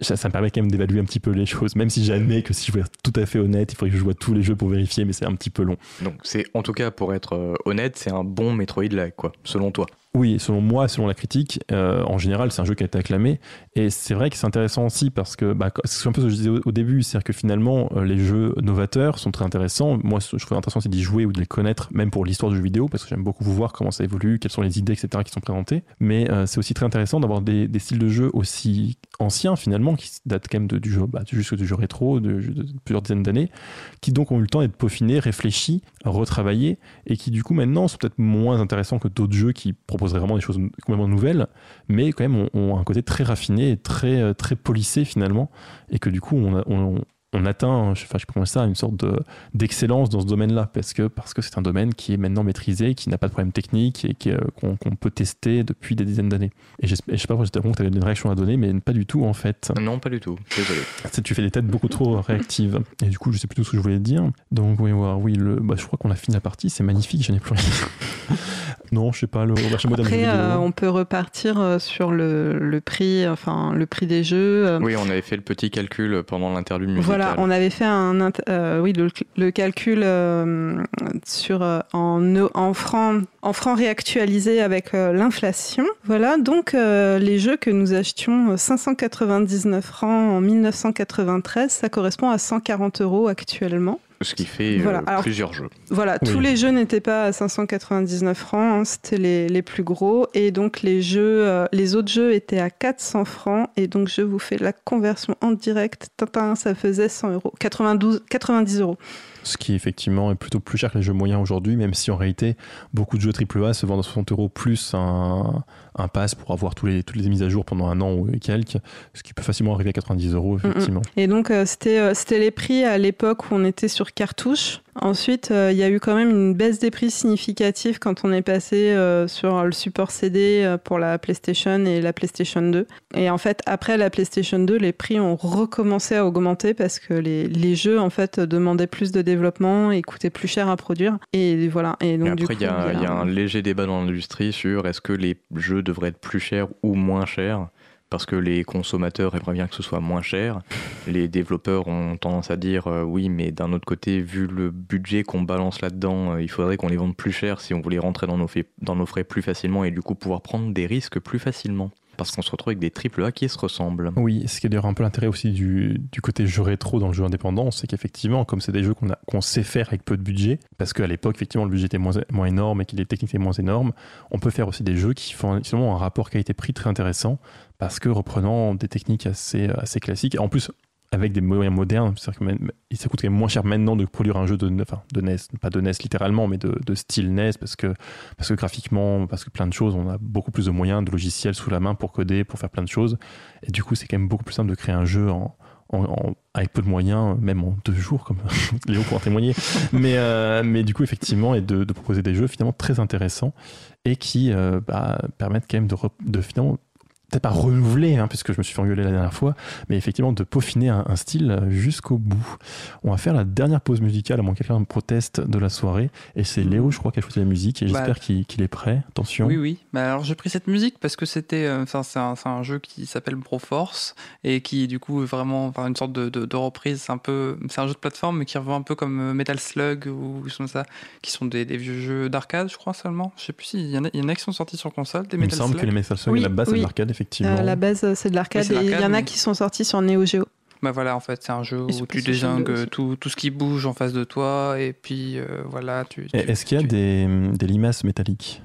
ça, me permet quand même d'évaluer un petit peu les choses. Même si j'admets que si je veux être tout à fait honnête, il faudrait que je joue tous les jeux pour vérifier, mais c'est un petit peu long. Donc, c'est en tout cas, pour être euh, honnête, c'est un bon Metroid-like, quoi, selon toi. Oui, selon moi, selon la critique, euh, en général, c'est un jeu qui a été acclamé. Et c'est vrai que c'est intéressant aussi parce que, bah, c'est un peu ce que je disais au, au début, c'est-à-dire que finalement, euh, les jeux novateurs sont très intéressants. Moi, ce que je trouve intéressant, c'est d'y jouer ou de les connaître, même pour l'histoire du jeu vidéo, parce que j'aime beaucoup vous voir comment ça évolue, quelles sont les idées, etc., qui sont présentées. Mais euh, c'est aussi très intéressant d'avoir des, styles de jeu aussi anciens, finalement, qui datent quand même de, du jeu, bah, jusque du jeu rétro, de, de plusieurs dizaines d'années, qui donc ont eu le temps d'être peaufinés, réfléchis, retravaillés, et qui du coup maintenant sont peut-être moins intéressants que d'autres jeux qui proposeraient vraiment des choses complètement nouvelles, mais quand même ont, un côté très raffiné et très, euh, très polissé finalement, et que du coup on, a- on- on atteint, je sais pas je sais pas comment ça, une sorte de- d'excellence dans ce domaine-là, parce que parce que c'est un domaine qui est maintenant maîtrisé, qui n'a pas de problème technique et qu'on peut tester depuis des dizaines d'années. Et et je sais pas, j'espère que tu avais une réaction à donner, mais pas du tout en fait. Non, pas du tout, désolé. C'est- Tu fais des têtes beaucoup trop réactives. Et du coup, je sais plus tout ce que je voulais dire. Donc, oui, oui le, bah, je crois qu'on a fini la partie. C'est magnifique, j'en ai plus rien. Non, je sais pas, le Après, euh, on peut repartir euh, sur le, le prix, enfin le prix des jeux. euh, Oui, on avait fait le petit calcul pendant musicale. Voilà, on avait fait un, euh, oui, le, le calcul euh, sur en, no- en francs en francs réactualisés avec euh, l'inflation. Voilà, donc euh, les jeux que nous achetions euh, 599 francs en 1993, ça correspond à 140 euros actuellement. Ce qui fait euh, Voilà, alors- plusieurs jeux. Voilà, Oui. tous les jeux n'étaient pas à 599 francs, hein, c'était les, les plus gros, et donc les jeux, euh, les autres jeux étaient à 400 francs, et donc je vous fais la conversion en direct. Tintin, ça faisait 100 euros, 92, 90 euros. Ce qui, effectivement, est plutôt plus cher que les jeux moyens aujourd'hui, même si en réalité, beaucoup de jeux AAA se vendent à 60 euros plus un, un pass pour avoir tous les, toutes les mises à jour pendant un an ou quelques, ce qui peut facilement arriver à 90 euros, effectivement. Et donc euh, c'était euh, c'était les prix à l'époque où on était sur sur cartouche. Ensuite, euh, il y a eu quand même une baisse des prix significative quand on est passé euh, sur le support CD euh, pour la PlayStation et la PlayStation 2. Et en fait, après la PlayStation 2, les prix ont recommencé à augmenter parce que les, les jeux en fait demandaient plus de développement et coûtaient plus cher à produire. Et voilà. Et donc après, y, il y a un léger débat dans l'industrie sur est-ce que les jeux devraient être plus chers ou moins chers parce que les consommateurs aimeraient bien que ce soit moins cher. Les développeurs ont tendance à dire euh, oui, mais d'un autre côté, vu le budget qu'on balance là-dedans, euh, il faudrait qu'on les vende plus cher si on voulait rentrer dans nos, frais, dans nos frais plus facilement et du coup pouvoir prendre des risques plus facilement. Parce qu'on se retrouve avec des triple A qui se ressemblent. Oui, ce qui est d'ailleurs un peu l'intérêt aussi du, côté jeu rétro dans le jeu indépendant, c'est qu'effectivement, comme c'est des jeux qu'on sait faire avec peu de budget, parce qu'à l'époque, effectivement, le budget était moins, énorme et que les techniques étaient moins énormes, on peut faire aussi des jeux qui font un rapport qualité-prix très intéressant, parce que reprenant des techniques assez, assez classiques, en plus avec des moyens modernes, c'est-à-dire que ça coûte quand même moins cher maintenant de produire un jeu de, NES, pas de NES littéralement, mais de, style NES, parce que, graphiquement, parce que plein de choses, on a beaucoup plus de moyens, de logiciels sous la main pour coder, pour faire plein de choses. Et du coup, c'est quand même beaucoup plus simple de créer un jeu avec peu de moyens, même en deux jours, comme [laughs] Léo pourra en témoigner. mais, euh, mais du coup, effectivement, et de, proposer des jeux finalement très intéressants et qui euh, bah, permettent quand même de finalement peut-être pas renouveler, hein, puisque je me suis fait engueuler la dernière fois, mais effectivement de peaufiner un, un style jusqu'au bout. On va faire la dernière pause musicale, à moins que quelqu'un proteste de la soirée, et c'est Léo, je crois, qui a choisi la musique, et Bah, j'espère qu'il qu'il est prêt. Attention. Oui, oui. Bah, alors j'ai pris cette musique parce que c'était, euh, enfin c'est un, c'est un jeu qui s'appelle Broforce et qui du coup est vraiment, enfin une sorte de, de, de reprise. C'est un peu, c'est un jeu de plateforme mais qui revient un peu comme euh, Metal Slug ou comme ça, qui sont des, des vieux jeux d'arcade, je crois seulement. Je sais plus s'il y en a, il y en a qui sont sortis sur console, des Il me Metal semble Slug. que les Metal Slug, Oui, la base, c'est oui. de l'arcade, effectivement. Euh, la base, c'est de l'arcade. Oui, c'est et il y en a mais- qui sont sortis sur Neo Geo. Bah voilà, en fait, c'est un jeu Et où tu désingues 2 aussi. tout, tout ce qui bouge en face de toi et puis euh, voilà, tu. Est-ce qu'il y a tu- des, des limaces métalliques?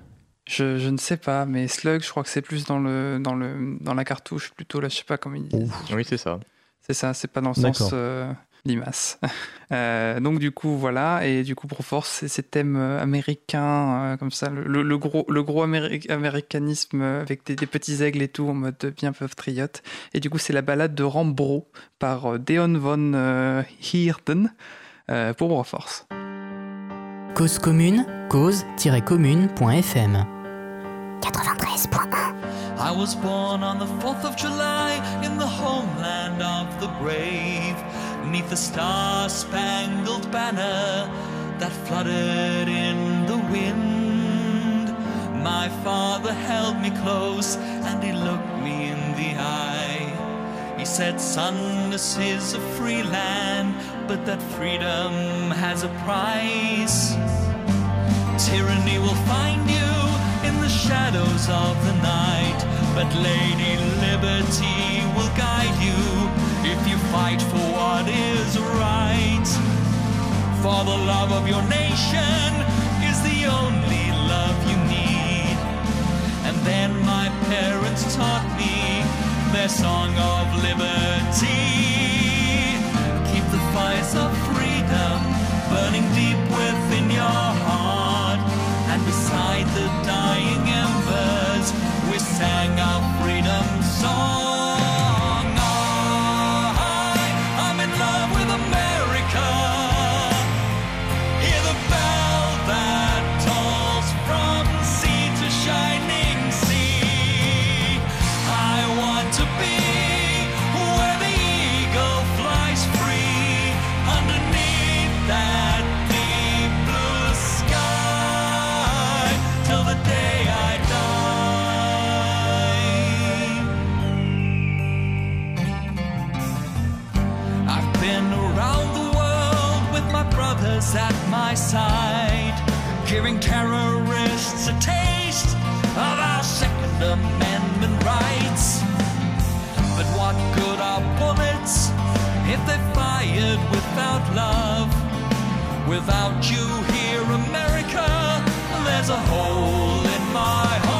Je, je ne sais pas, mais Slug, je crois que c'est plus dans le dans le dans la cartouche plutôt là, je sais pas comment ils disent. Oui, c'est ça. C'est ça, c'est pas dans le D'accord. sens euh, limace. [laughs] Euh, donc du coup voilà, et du coup pour force c'est ces thèmes euh, américains euh, comme ça, le, gros le gros améri- américanisme avec des, des petits aigles et tout en mode bien peu triote. Et du coup c'est la balade de Rambro par Deon von euh, Heerden euh, pour Broforce. Cause commune, cause-commune.fm 93.1 I was born on the 4th of July in the homeland of the brave, neath the star spangled banner that fluttered in the wind. My father held me close and he looked me in the eye. He said, Son, this is a free land, but that freedom has a price. Tyranny will find you in the shadows of the night, but Lady Liberty will guide you you fight for what is right. For the love of your nation is the only love you need. And then my parents taught me their song of liberty. Keep the fires of freedom burning deep within your heart. And beside the dying embers, we sang our freedom song. If they're fired without love? Without you here, America, there's a hole in my heart.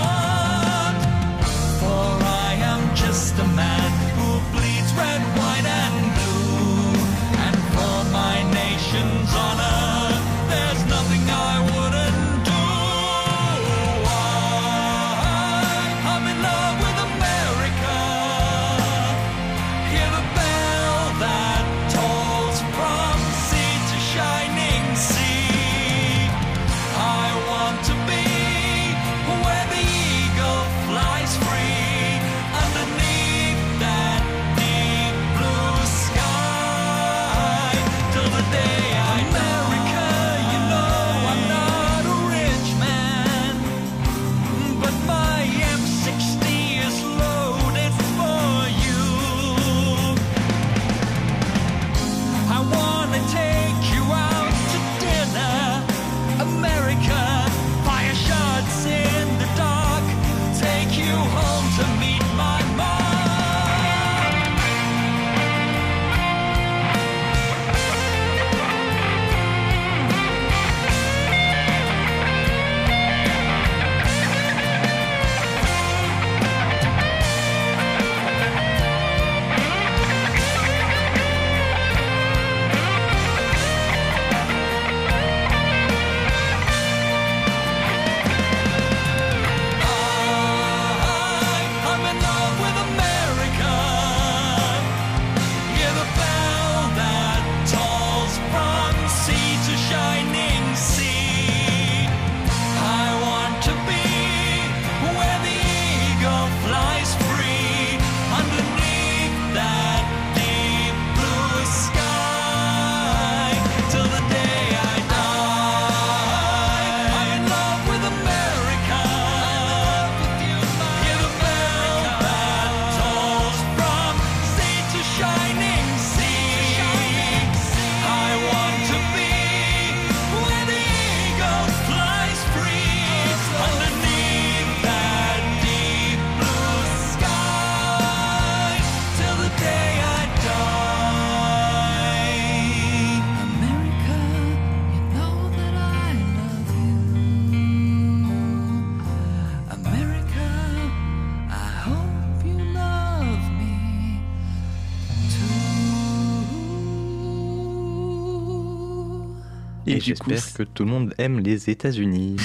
J'espère que tout le monde aime les États-Unis.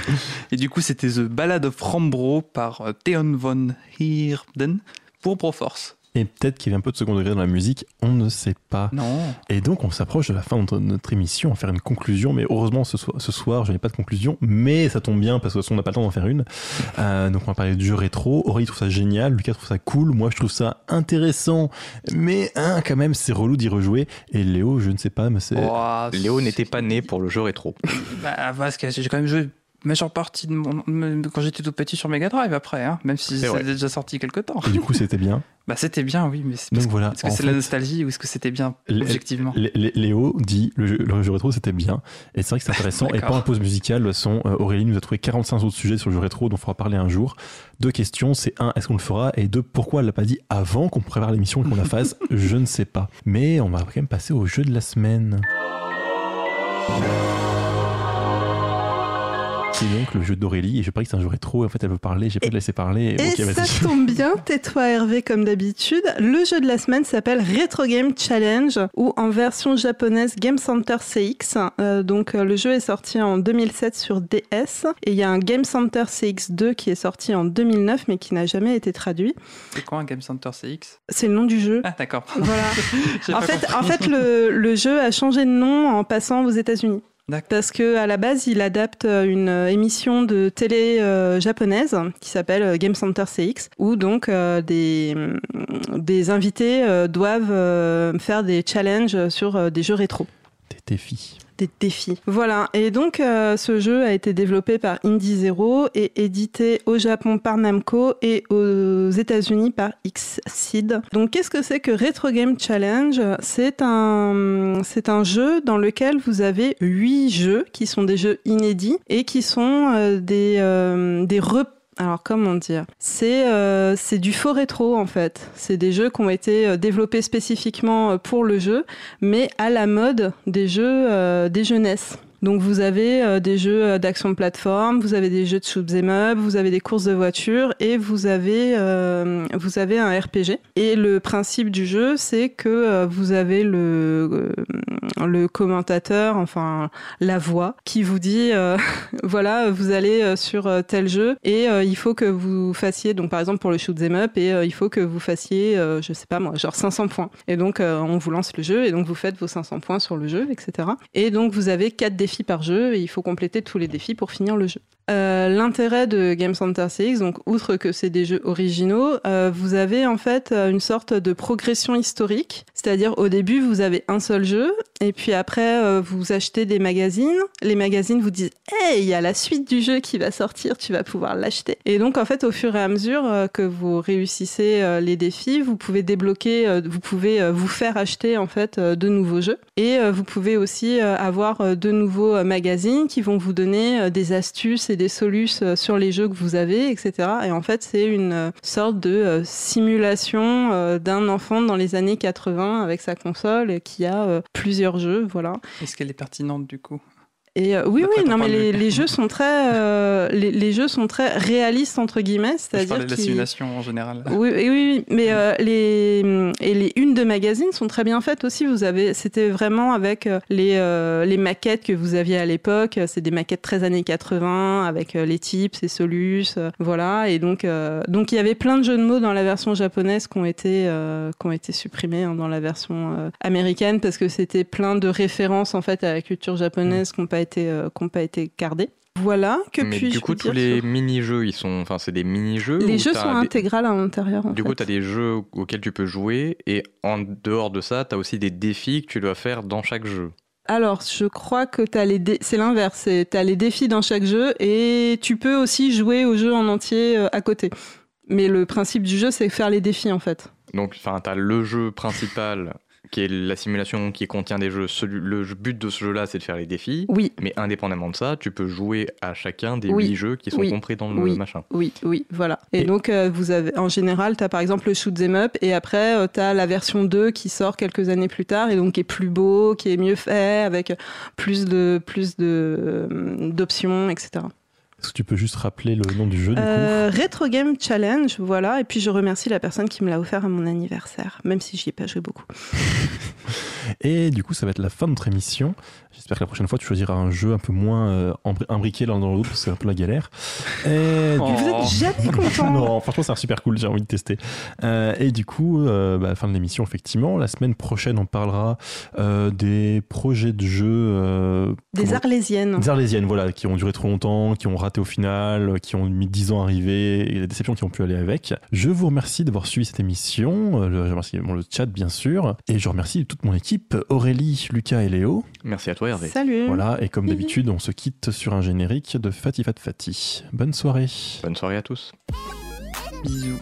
[laughs] Et du coup, c'était The Ballad of Rambro par euh, Theon von Heerden pour Broforce. Et peut-être qu'il y avait un peu de second degré dans la musique, on ne sait pas. Non. Et donc, on s'approche de la fin de notre, émission, on va faire une conclusion. Mais heureusement, ce soir, ce soir je n'ai pas de conclusion, mais ça tombe bien parce que de toute façon, on n'a pas le temps d'en faire une. Euh, donc, on va parler du jeu rétro. Aurélie trouve ça génial, Lucas trouve ça cool, moi je trouve ça intéressant, mais hein, quand même, c'est relou d'y rejouer. Et Léo, je ne sais pas, mais c'est. Oh, Léo n'était pas né pour le jeu rétro. Bah, parce que j'ai quand même joué majeure partie de mon... quand j'étais tout petit sur Mega Drive après, hein, même si vrai. avait déjà sorti quelque temps. Et du coup, c'était bien. [laughs] Bah c'était bien, oui, mais c'est parce que- voilà. c'est la nostalgie ou est-ce que c'était bien objectivement Lé- Lé- Léo dit le jeu, le jeu rétro c'était bien et c'est vrai que c'est intéressant et pas en pause musicale de toute façon, euh, Aurélie nous a trouvé 45 autres sujets sur le jeu rétro dont il faudra parler un jour deux questions c'est un est-ce qu'on le fera? Et deux pourquoi elle l'a pas dit avant qu'on prépare l'émission et qu'on la fasse? [laughs] Je ne sais pas mais on va quand même passer au jeu de la semaine c'est donc le jeu d'Aurélie et je parie que c'est un jeu rétro et en fait elle veut parler j'ai pas de laisser parler Et ça tombe bien, tais-toi Hervé comme d'habitude. Le jeu de la semaine s'appelle Retro Game Challenge ou en version japonaise Game Center CX. Euh, donc euh, le jeu est sorti en 2007 sur DS et il y a un Game Center CX2 qui est sorti en 2009 mais qui n'a jamais été traduit. C'est quoi un Game Center CX C'est le nom du jeu. Ah d'accord. Voilà. [laughs] En fait, en fait le, le jeu a changé de nom en passant aux États-Unis. Parce que à la base, il adapte une euh, émission de télé euh, japonaise qui s'appelle euh, Game Center CX, où donc euh, des, mm, des invités euh, doivent euh, faire des challenges sur euh, des jeux rétro. des défis Des défis. Voilà. Et donc, euh, ce jeu a été développé par Indie Zero et édité au Japon par Namco et aux États-Unis par Xseed. Donc, qu'est-ce que c'est que Retro Game Challenge? C'est un, jeu dans lequel vous avez huit jeux qui sont des jeux inédits et qui sont euh, des, euh, des rep- alors comment dire? C'est euh, c'est du faux rétro en fait. C'est des jeux qui ont été euh, développés spécifiquement euh, pour le jeu, mais à la mode des jeux des jeunesses. Donc vous avez euh, des jeux euh, d'action de plateforme, vous avez des jeux de shoot 'em up, vous avez des courses de voitures et vous avez euh, vous avez un RPG. Et le principe du jeu, c'est que vous avez le le commentateur, enfin la voix, qui vous dit [laughs] voilà, vous allez sur tel jeu et il faut que vous fassiez, donc par exemple pour le shoot 'em up, et il faut que vous fassiez, je sais pas moi, genre 500 points. Et donc on vous lance le jeu et donc vous faites vos 500 points sur le jeu, etc. Et donc vous avez quatre défis par jeu et il faut compléter tous les défis pour finir le jeu. Euh, L'intérêt de Game Center CX, donc outre que c'est des jeux originaux, euh, vous avez en fait euh, une sorte de progression historique. C'est-à-dire au début vous avez un seul jeu et puis après vous achetez des magazines. Les magazines vous disent Hey, il y a la suite du jeu qui va sortir, tu vas pouvoir l'acheter. Et donc en fait au fur et à mesure que vous réussissez les défis, vous pouvez débloquer, vous pouvez vous faire acheter en fait de nouveaux jeux et vous pouvez aussi avoir de nouveaux euh, magazines qui vont vous donner euh, des astuces et des solutions euh, sur les jeux que vous avez, etc. Et en fait, c'est une sorte de simulation d'un enfant dans les années 80 avec sa console qui a plusieurs jeux, voilà. Est-ce qu'elle est pertinente du coup? Et euh, oui, D'après oui, non, mais les, les jeux sont très, euh, les, les jeux sont très réalistes entre guillemets, c'est-à-dire de la simulation en général. oui, oui, oui, mais euh, les et les unes de magazines sont très bien faites aussi. Vous avez, c'était vraiment avec euh, les euh, les maquettes que vous aviez à l'époque. C'est des maquettes très années 80 avec euh, les types, et Solus, voilà. Et donc euh, donc il y avait plein de jeux de mots dans la version japonaise qui ont été euh, qui ont été supprimés hein, dans la version américaine parce que c'était plein de références en fait à la culture japonaise qui n'ont pas été euh, qui pas été gardées. Voilà. Que Mais puis-je du coup, tous les sur- mini-jeux, ils sont, enfin, c'est des mini-jeux. les jeux sont des- intégrales à l'intérieur. Du coup, tu as des jeux auxquels tu peux jouer et en dehors de ça, tu as aussi des défis que tu dois faire dans chaque jeu. Alors, je crois que t'as les dé- c'est l'inverse, c'est t'as les défis dans chaque jeu et tu peux aussi jouer au jeu en entier euh, à côté. Mais le principe du jeu, c'est faire les défis en fait. Donc, enfin, tu as le jeu principal qui est la simulation qui contient des jeux. Celui- le but de ce jeu-là, c'est de faire les défis. Oui, Mais indépendamment de ça, tu peux jouer à chacun des Oui. huit jeux qui sont Oui. compris dans le Oui. machin. oui, oui, voilà. Et, Et- donc, euh, vous avez, en général, t'as par exemple le shoot 'em up et après, euh, t'as la version 2 qui sort quelques années plus tard et donc qui est plus beau, qui est mieux fait, avec plus de plus de euh, d'options, etc. Est-ce que tu peux juste rappeler le nom du jeu du Euh, Retro Game Challenge, voilà. Et puis je remercie la personne qui me l'a offert à mon anniversaire, même si j'y ai pas joué beaucoup. coup [laughs] Et du coup, ça va être la fin de notre émission. J'espère que la prochaine fois, tu choisiras un jeu un peu moins euh, imbriqué l'un dans l'autre, parce que c'est un peu la galère. Et du Oh. Vous êtes jamais content. [laughs] Non, franchement, c'est super cool, j'ai envie de tester. Euh, et du coup, euh, bah, fin de l'émission, effectivement. La semaine prochaine, on parlera des projets de jeux. Des Arlésiennes. des Arlésiennes, voilà, qui ont duré trop longtemps, qui ont raté au final, euh, qui ont mis 10 ans à arriver et les déceptions qui ont pu aller avec. Je vous remercie d'avoir suivi cette émission. Euh, je remercie le chat, bien sûr. Et je remercie toute mon équipe, Aurélie, Lucas et Léo. Merci à toi, Hervé. Salut. Voilà, et comme d'habitude, on se quitte sur un générique de Fatih Fat Fatih. Bonne soirée. Bonne soirée à tous. Bisous.